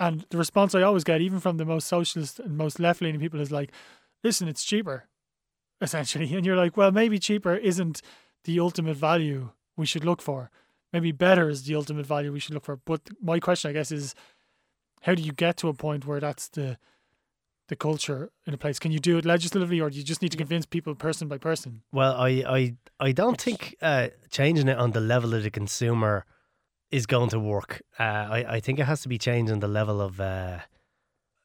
S1: And the response I always get, even from the most socialist and most left leaning people, is like, listen, it's cheaper, essentially. And you're like, well, maybe cheaper isn't the ultimate value we should look for. Maybe better is the ultimate value we should look for. But my question, I guess, is how do you get to a point where that's the the culture in a place? Can you do it legislatively or do you just need to convince people person by person?
S2: Well, I I, I don't think uh, changing it on the level of the consumer is going to work. Uh, I I think it has to be changed on the level of uh,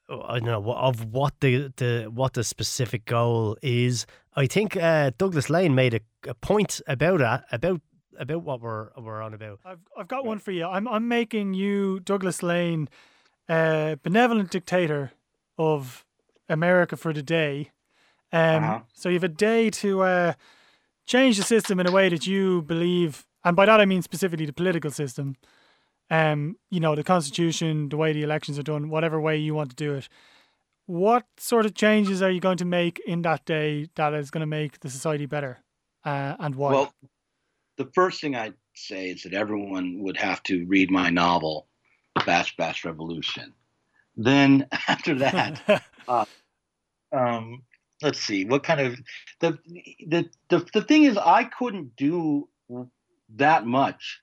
S2: I don't know of what the, the what the specific goal is. I think uh, Douglas Lain made a, a point about that about about what we're we're on about.
S1: I've I've got one for you. I'm I'm making you Douglas Lain, uh, benevolent dictator of America for the day. Um,
S6: Uh-huh.
S1: So you have a day to uh, change the system in a way that you believe, and by that I mean specifically the political system. Um, you know, the constitution, the way the elections are done, whatever way you want to do it. What sort of changes are you going to make in that day that is going to make the society better, uh, and why?
S6: Well, the first thing I'd say is that everyone would have to read my novel, Bash Bash Revolution. Then after that, uh, um, let's see what kind of the, the the the thing is I couldn't do that much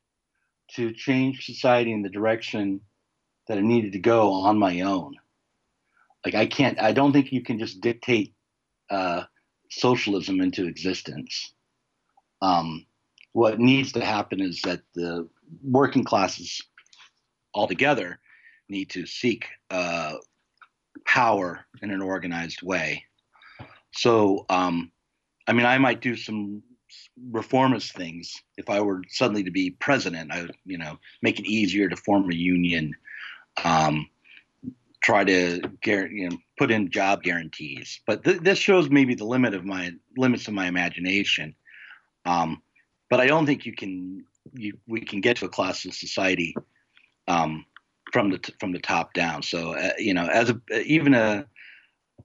S6: to change society in the direction that it needed to go on my own. Like I can't. I don't think you can just dictate uh, socialism into existence. Um, what needs to happen is that the working classes altogether need to seek uh, power in an organized way. So, um, I mean, I might do some reformist things if I were suddenly to be president. I would, you know, make it easier to form a union, um, try to you know, put in job guarantees. But th- this shows maybe the limit of my limits of my imagination. Um, but I don't think you can you, we can get to a classless society um, from the from the top down. So uh, you know, as a even a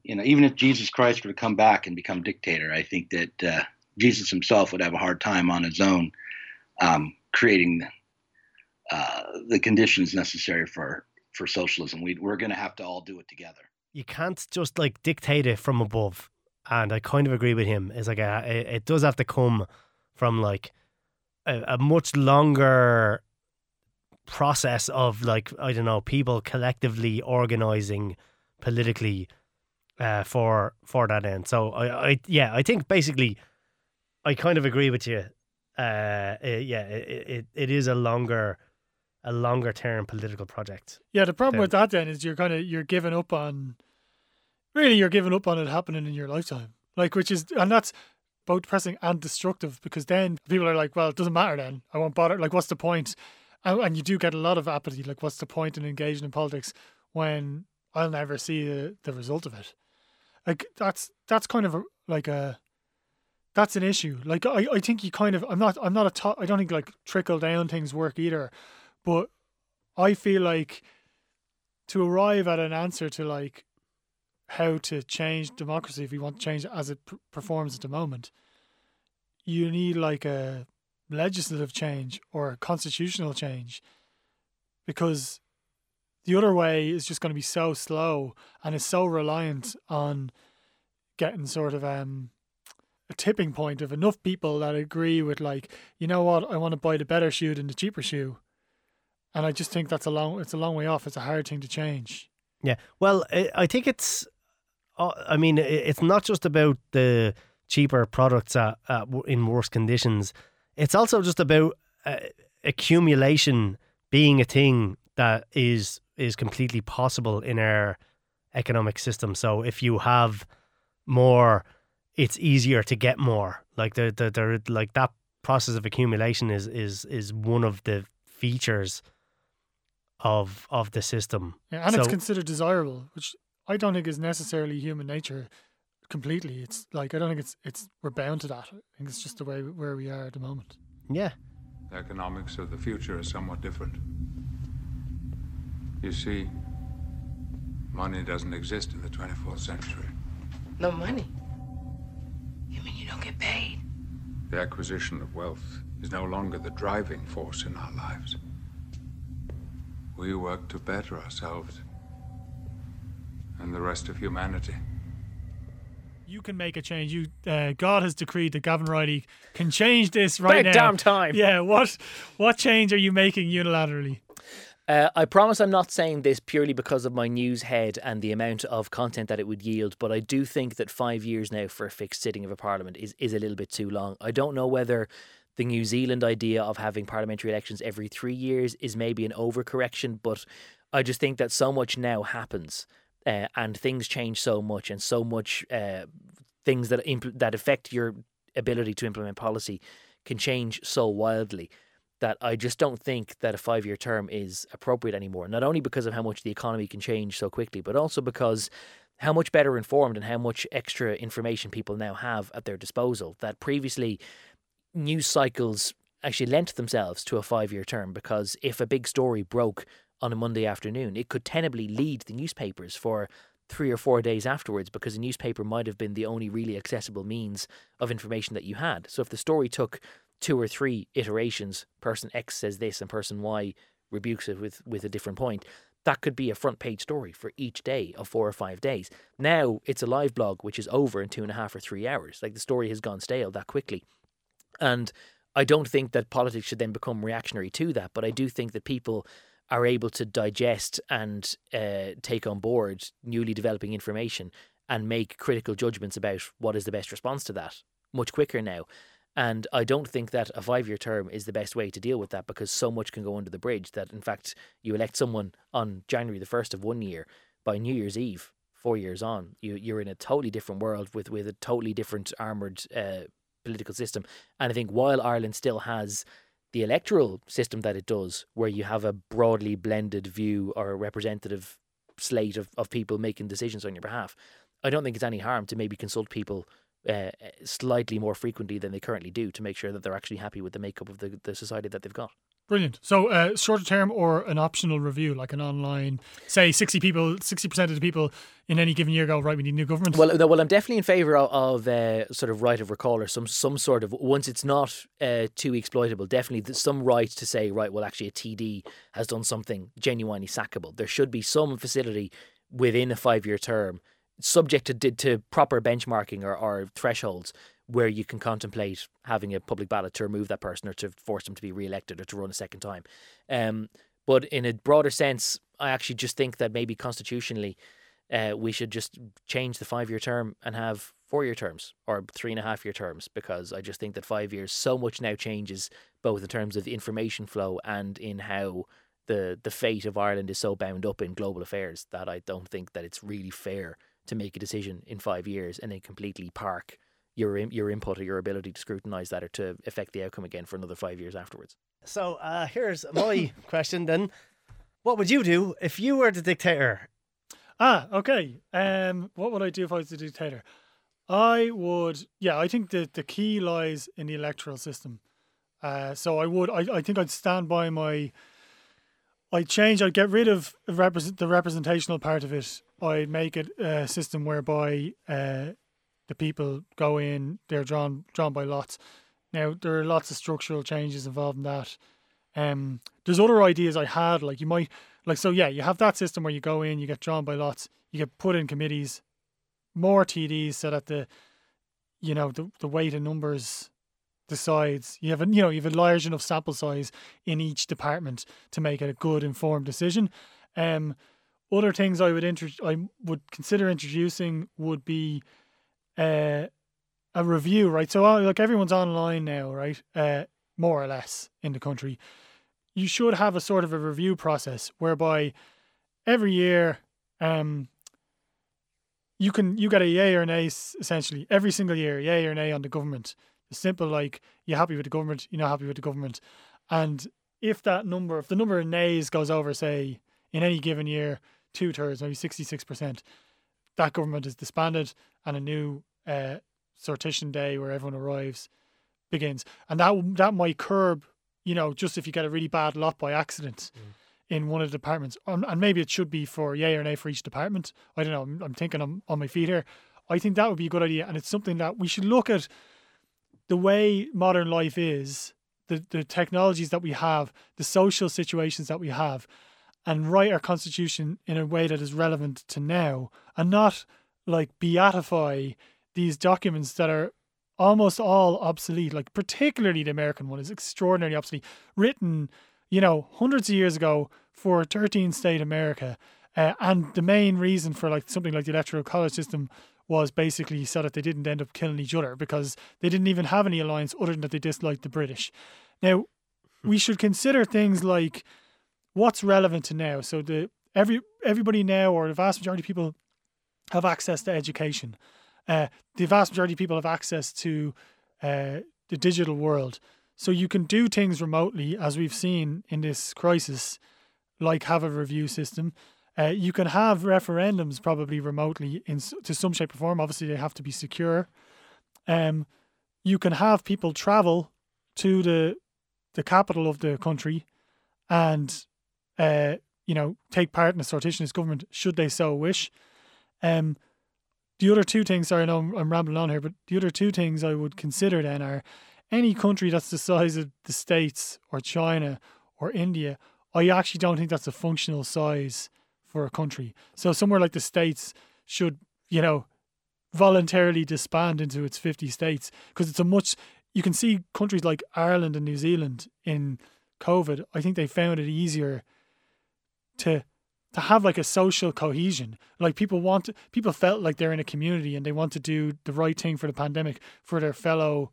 S6: you know even if Jesus Christ were to come back and become dictator, I think that uh, Jesus himself would have a hard time on his own um, creating uh, the conditions necessary for for socialism. We, we're going to have to all do it together.
S2: you can't just like dictate it from above. And I kind of agree with him. It's like a, it, it does have to come from like a, a much longer process of like I don't know people collectively organizing politically uh, for for that end. So I, I yeah I think basically I kind of agree with you. Uh, uh, yeah, it, it it is a longer a longer term political project.
S1: Yeah, the problem
S2: Then-
S1: with that then is you're kind of you're giving up on really you're giving up on it happening in your lifetime. Like which is and that's both depressing and destructive because then people are like, well, it doesn't matter then. I won't bother. Like, what's the point? And, and you do get a lot of apathy. Like, what's the point in engaging in politics when I'll never see the, the result of it? Like that's that's kind of a, like a that's an issue. Like I, I think you kind of I'm not I'm not a top, I don't think like trickle down things work either, but I feel like to arrive at an answer to like how to change democracy if we want to change it as it performs at the moment, you need like a legislative change or constitutional change because the other way is just going to be so slow and is so reliant on getting sort of um a tipping point of enough people that agree with like you know what I want to buy the better shoe than the cheaper shoe and I just think that's a long it's a long way off it's a hard thing to change
S2: Yeah. Well, I, think it's. uh, I mean, it's not just about the cheaper products at, at, in worse conditions. It's also just about uh, accumulation being a thing that is is completely possible in our economic system. So if you have more, it's easier to get more. Like the the, the like that process of accumulation is is is one of the features of of the system.
S1: Yeah, and it's considered desirable, which I don't think is necessarily human nature completely. It's like I don't think it's it's we're bound to that. I think it's just the way where we are at the moment.
S2: Yeah.
S31: The economics of the future is somewhat different. You see, money doesn't exist in the 24th century.
S32: No money. You mean you don't get paid?
S31: The acquisition of wealth is no longer the driving force in our lives. We work to better ourselves and the rest of humanity.
S1: You can make a change. You uh, God has decreed that Gavan Reilly can change this right
S7: About
S1: now.
S7: damn time.
S1: Yeah. What what change are you making unilaterally?
S7: Uh, I promise I'm not saying this purely because of my news head and the amount of content that it would yield, but I do think that five years now for a fixed sitting of a parliament is, is a little bit too long. I don't know whether the New Zealand idea of having parliamentary elections every three years is maybe an overcorrection, but I just think that so much now happens uh, and things change so much, and so much uh, things that impl- that affect your ability to implement policy can change so wildly that I just don't think that a five year term is appropriate anymore. Not only because of how much the economy can change so quickly, but also because how much better informed and how much extra information people now have at their disposal. That previously news cycles actually lent themselves to a five year term because if a big story broke on a Monday afternoon, it could tenably lead the newspapers for three or four days afterwards because a newspaper might have been the only really accessible means of information that you had. So if the story took two or three iterations, person X says this and person Y rebukes it with, with a different point, that could be a front page story for each day of four or five days. Now it's a live blog which is over in two and a half or three hours. Like the story has gone stale that quickly. And I don't think that politics should then become reactionary to that, but I do think that people are able to digest and uh, take on board newly developing information and make critical judgments about what is the best response to that much quicker now. And I don't think that a five year term is the best way to deal with that because so much can go under the bridge that, in fact, you elect someone on January the 1st of one year. By New Year's Eve, four years on, you, you're in a totally different world with, with a totally different armoured uh, political system. And I think while Ireland still has the electoral system that it does, where you have a broadly blended view or a representative slate of, of people making decisions on your behalf, I don't think it's any harm to maybe consult people uh, slightly more frequently than they currently do to make sure that they're actually happy with the makeup of the, the society that they've got.
S1: Brilliant. So, uh, shorter term or an optional review, like an online, say, sixty people, sixty percent of the people in any given year go right. We need new government.
S7: Well, no, well, I'm definitely in favour of, of uh, sort of right of recall or some some sort of once it's not uh, too exploitable. Definitely some right to say right. Well, actually, a TD has done something genuinely sackable. There should be some facility within a five year term, subject to to proper benchmarking or, or thresholds where you can contemplate having a public ballot to remove that person or to force them to be re-elected or to run a second time. Um, but in a broader sense, I actually just think that maybe constitutionally, uh, we should just change the five-year term and have four-year terms or three and a half-year terms because I just think that five years so much now changes both in terms of information flow and in how the the fate of Ireland is so bound up in global affairs that I don't think that it's really fair to make a decision in five years and then completely park your your input or your ability to scrutinise that or to affect the outcome again for another five years afterwards.
S2: So uh, here's my question then: What would you do if you were the dictator?
S1: Ah, okay. Um, what would I do if I was the dictator? I would, yeah. I think the the key lies in the electoral system. Uh, so I would, I, I think I'd stand by my. I'd change. I'd get rid of represent the representational part of it. I'd make it a system whereby uh, the people go in, they're drawn drawn by lots. Now there are lots of structural changes involved in that. Um, there's other ideas I had, like you might like so yeah, you have that system where you go in, you get drawn by lots, you get put in committees, more TDs so that the you know the the weight of numbers decides you have a you know you have a large enough sample size in each department to make it a good informed decision. Um, other things I would inter- I would consider introducing would be uh, a review, right? So, uh, like everyone's online now, right? Uh, more or less in the country. You should have a sort of a review process whereby every year, um, you can you get a yay or an nay essentially every single year, yay or an nay on the government. It's simple like you're happy with the government, you're not happy with the government, and if that number, if the number of nays goes over, say in any given year, two thirds, maybe sixty six percent, that government is disbanded and a new uh, sortition day where everyone arrives begins, and that that might curb, you know, just if you get a really bad lot by accident. Mm. In one of the departments, um, and maybe it should be for yay or nay for each department. I don't know. I'm, I'm thinking I'm on my feet here. I think that would be a good idea, and it's something that we should look at. The way modern life is, the the technologies that we have, the social situations that we have, and write our constitution in a way that is relevant to now, and not like beatify these documents that are almost all obsolete, like particularly the American one is extraordinarily obsolete, written, you know, hundreds of years ago for 13 state America. Uh, and the main reason for like something like the electoral college system was basically so that they didn't end up killing each other because they didn't even have any alliance other than that they disliked the British. Now, we should consider things like what's relevant to now. So the every everybody now, or the vast majority of people, have access to education. Uh, the vast majority of people have access to uh, the digital world, so you can do things remotely, as we've seen in this crisis, like have a review system. Uh, you can have referendums probably remotely in to some shape or form. Obviously, they have to be secure. Um, you can have people travel to the the capital of the country and uh, you know take part in a sortitionist government should they so wish. Um, the other two things, sorry, I know I'm, I'm rambling on here, but the other two things I would consider then are any country that's the size of the States or China or India. I actually don't think that's a functional size for a country. So somewhere like the States should, you know, voluntarily disband into its 50 states because it's a much you can see countries like Ireland and New Zealand in COVID I think they found it easier to to have like a social cohesion like people want people felt like they're in a community and they want to do the right thing for the pandemic for their fellow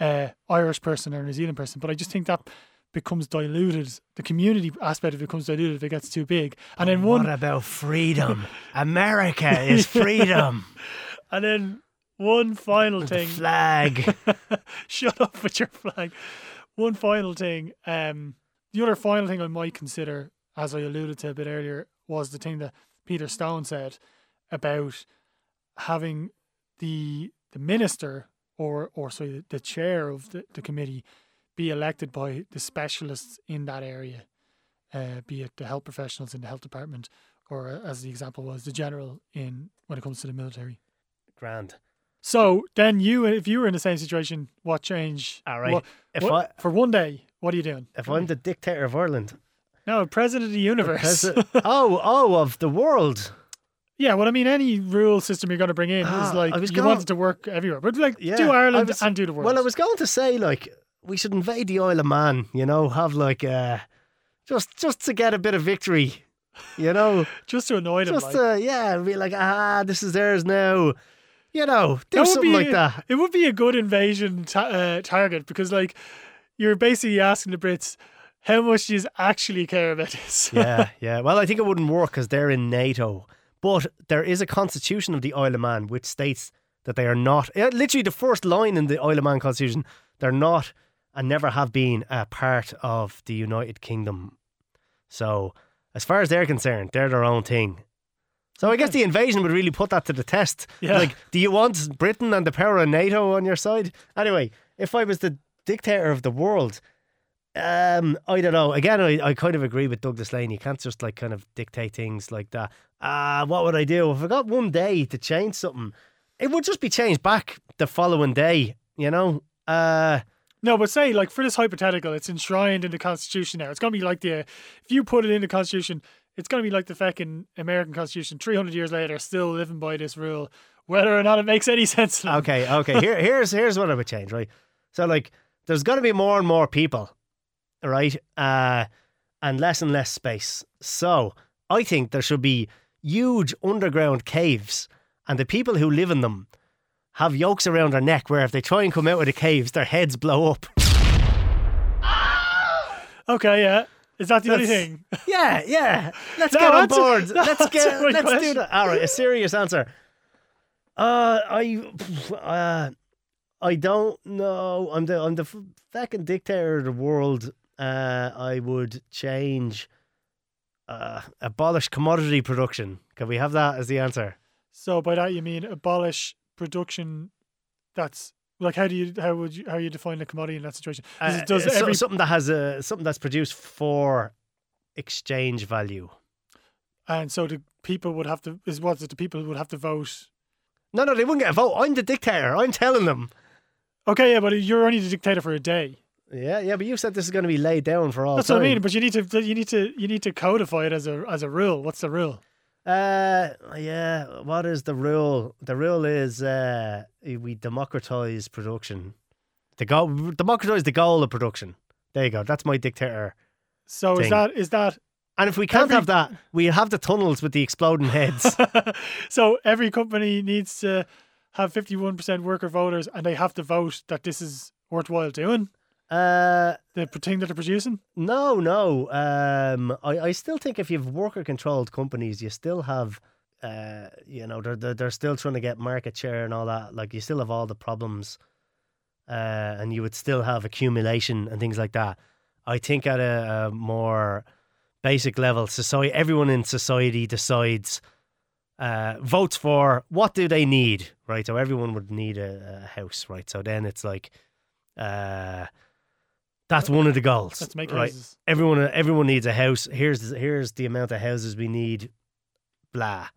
S1: uh, Irish person or New Zealand person but I just think that becomes diluted the community aspect of it becomes diluted if it gets too big and then one
S2: What about freedom? America is freedom.
S1: And then one final thing.
S2: flag.
S1: Shut up with your flag. One final thing. Um, the other final thing I might consider, as I alluded to a bit earlier, was the thing that Peter Stone said about having the the minister or or sorry the chair of the, the committee be elected by the specialists in that area, uh, be it the health professionals in the health department or uh, as the example was the general in when it comes to the military.
S2: Grand.
S1: So then you, if you were in the same situation, what change?
S2: All right.
S1: What,
S2: If
S1: what-
S2: I-
S1: for one day, what are you doing?
S2: If I'm the dictator of Ireland,
S1: No, president of the universe.
S2: Presi- oh, oh, of the world.
S1: yeah, well, I mean, any rule system you're going to bring in
S2: Ah,
S1: is like
S2: I was
S1: you
S2: going-
S1: want it to work everywhere, but like
S2: Yeah,
S1: do Ireland
S2: was-
S1: and do the world.
S2: Well, I was going to say like we should invade the Isle of Man. You know, have like uh, just just to get a bit of victory. You know,
S1: just to annoy them.
S2: just
S1: like.
S2: to yeah, be like ah, this is theirs now. You know, do something
S1: be
S2: like that.
S1: It would be a good invasion ta- uh, target because, like, you're basically asking the Brits how much do you actually care about this.
S2: yeah, yeah. Well, I think it wouldn't work because they're in NATO. But there is a constitution of the Isle of Man which states that they are not, literally the first line in the Isle of Man constitution, they're not and never have been a part of the United Kingdom. So, as far as they're concerned, they're their own thing. So I guess the invasion would really put that to the test.
S1: Yeah.
S2: Like, do you want Britain and the power of NATO on your side? Anyway, if I was the dictator of the world, um, I don't know. Again, I, I kind of agree with Douglas Lain. You can't just like kind of dictate things like that. Ah, what would I do if I got one day to change something? It would just be changed back the following day. You know. Uh,
S1: No, but say like for this hypothetical, it's enshrined in the Constitution now. It's gonna be like the if you put it in the Constitution, it's gonna be like the fucking American Constitution. Three hundred years later, still living by this rule, whether or not it makes any sense.
S2: Okay, okay. Here, here's here's what I would change. Right. So like, there's going to be more and more people, right? Uh, and less and less space. So I think there should be huge underground caves, and the people who live in them have yokes around their neck where if they try and come out of the caves, their heads blow up.
S1: Okay, yeah. Is that the only thing?
S2: Yeah, yeah. Let's
S1: No,
S2: get on board.
S1: no,
S2: let's get. Let's do that. All right, a serious answer. Uh, I, uh, I don't know. I'm the I'm the fucking dictator of the world. Uh, I would change. Uh, abolish commodity production. Can we have that as the answer?
S1: So by that you mean abolish production. That's like how do you how would you how you define a commodity in that situation?
S2: Uh,
S1: does
S2: uh, so-
S1: every
S2: something that has a something that's produced for exchange value.
S1: and so the people would have to is what it the people would have to vote.
S2: No, no, they wouldn't get a vote. I'm the dictator. I'm telling them.
S1: Okay, yeah, but you're only the dictator for a day.
S2: Yeah, yeah, but you said this is going to be laid down for all
S1: That's
S2: time.
S1: what I mean. But you need to you need to you need to codify it as a as a rule. What's the rule?
S2: Uh, yeah. What is the rule? The rule is uh, we democratize production. The goal, democratize the goal of production. There you go. That's my dictator.
S1: So is that is that
S2: And if we can't
S1: every-
S2: have that, we have the tunnels with the exploding heads.
S1: so every company needs to have fifty one percent worker voters, and they have to vote that this is worthwhile doing.
S2: Uh,
S1: the thing that they're producing?
S2: No, no. Um, I, I still think if you've worker controlled companies, you still have, uh, you know, they're, they're they're still trying to get market share and all that. Like you still have all the problems, uh, and you would still have accumulation and things like that. I think at a, a more basic level, society, everyone in society decides, uh, votes for what do they need, right? So everyone would need a, a house, right? So then it's like, uh, that's one of the goals.
S1: Let's make
S2: right.
S1: houses.
S2: Everyone, everyone needs a house. Here's here's the amount of houses we need. Blah.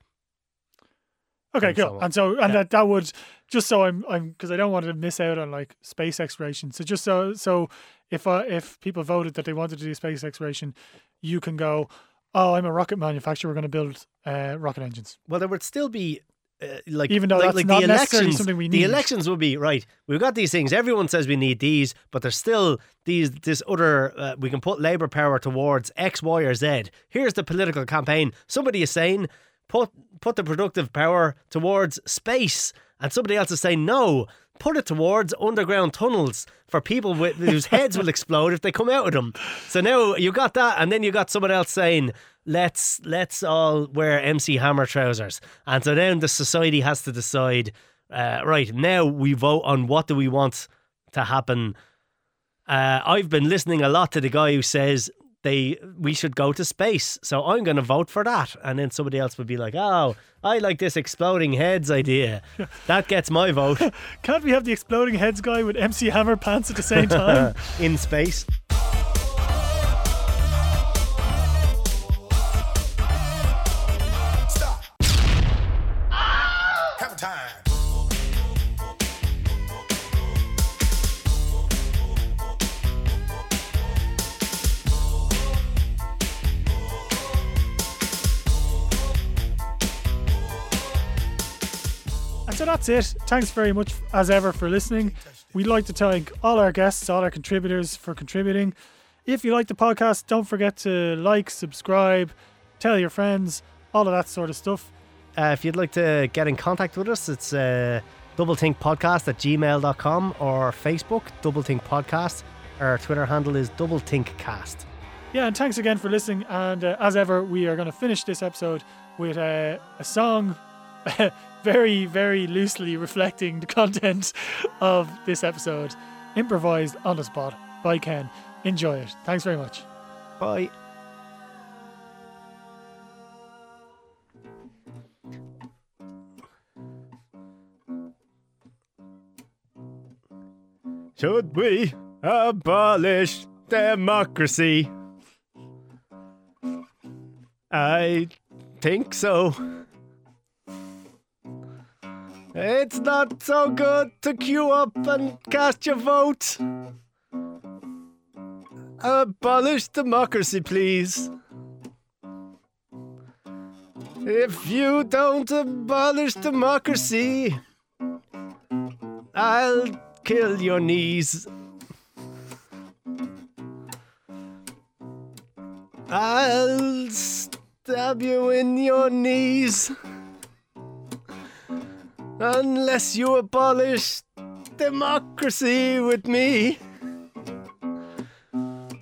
S1: Okay,
S2: and
S1: cool.
S2: so
S1: and so and
S2: Yeah.
S1: that that would just so I'm I'm because I don't want to miss out on like space exploration. So just so so if uh, if people voted that they wanted to do space exploration, you can go. Oh, I'm a rocket manufacturer. We're going to build uh, rocket engines.
S2: Well, there would still be uh, like
S1: Even though
S2: like,
S1: that's
S2: like
S1: not
S2: the elections,
S1: something we need.
S2: the elections will be right. We've got these things. Everyone says we need these, but there's still these this other. Uh, we can put Labour power towards X, Y, or Z. Here's the political campaign. Somebody is saying put put the productive power towards space, and somebody else is saying no. Put it towards underground tunnels for people with, whose heads will explode if they come out of them. So now you got that, and then you got someone else saying, "Let's let's all wear MC Hammer trousers." And so then the society has to decide, uh, right now we vote on what do we want to happen. Uh, I've been listening a lot to the guy who says they we should go to space, so I'm going to vote for that. And then somebody else would be like, "Oh, I like this exploding heads idea. That gets my vote."
S1: Can't we have the exploding heads guy with MC Hammer pants at the same time?
S2: in space.
S1: That's it. Thanks very much, as ever, for listening. We'd like to thank all our guests, all our contributors for contributing. If you like the podcast, don't forget to like, subscribe, tell your friends, all of that sort of stuff.
S2: Uh, if you'd like to get in contact with us, it's uh, doublethinkpodcast at gmail.com or Facebook, Double Think Podcast. Our Twitter handle is Double Think Cast.
S1: Yeah, and thanks again for listening. And uh, as ever, we are going to finish this episode with uh, a song very, very loosely reflecting the content of this episode, improvised on the spot by Ken. Enjoy it. Thanks very much.
S2: Bye. Should we abolish democracy? I think so. It's not so good to queue up and cast your vote. Abolish democracy, please. If you don't abolish democracy, I'll kill your knees. I'll stab you in your knees. Unless you abolish democracy with me.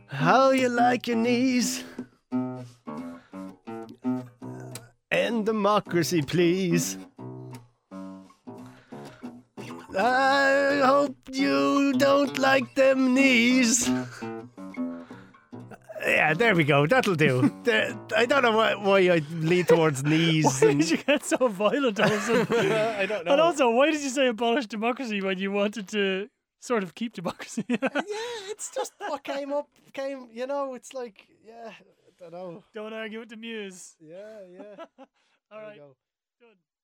S2: How you like your knees? End democracy, please. I hope you don't like them knees. Yeah, there we go. That'll do. There- I don't know why, why I lean towards knees.
S1: Why
S2: and-
S1: did you get so violent all of a sudden?
S2: I don't know.
S1: And also, why did you say abolish democracy when you wanted to sort of keep democracy?
S2: yeah, it's just what came up. Came, you know. It's like, yeah, I don't know.
S1: Don't argue with the muse.
S2: Yeah, yeah.
S1: all right. Good.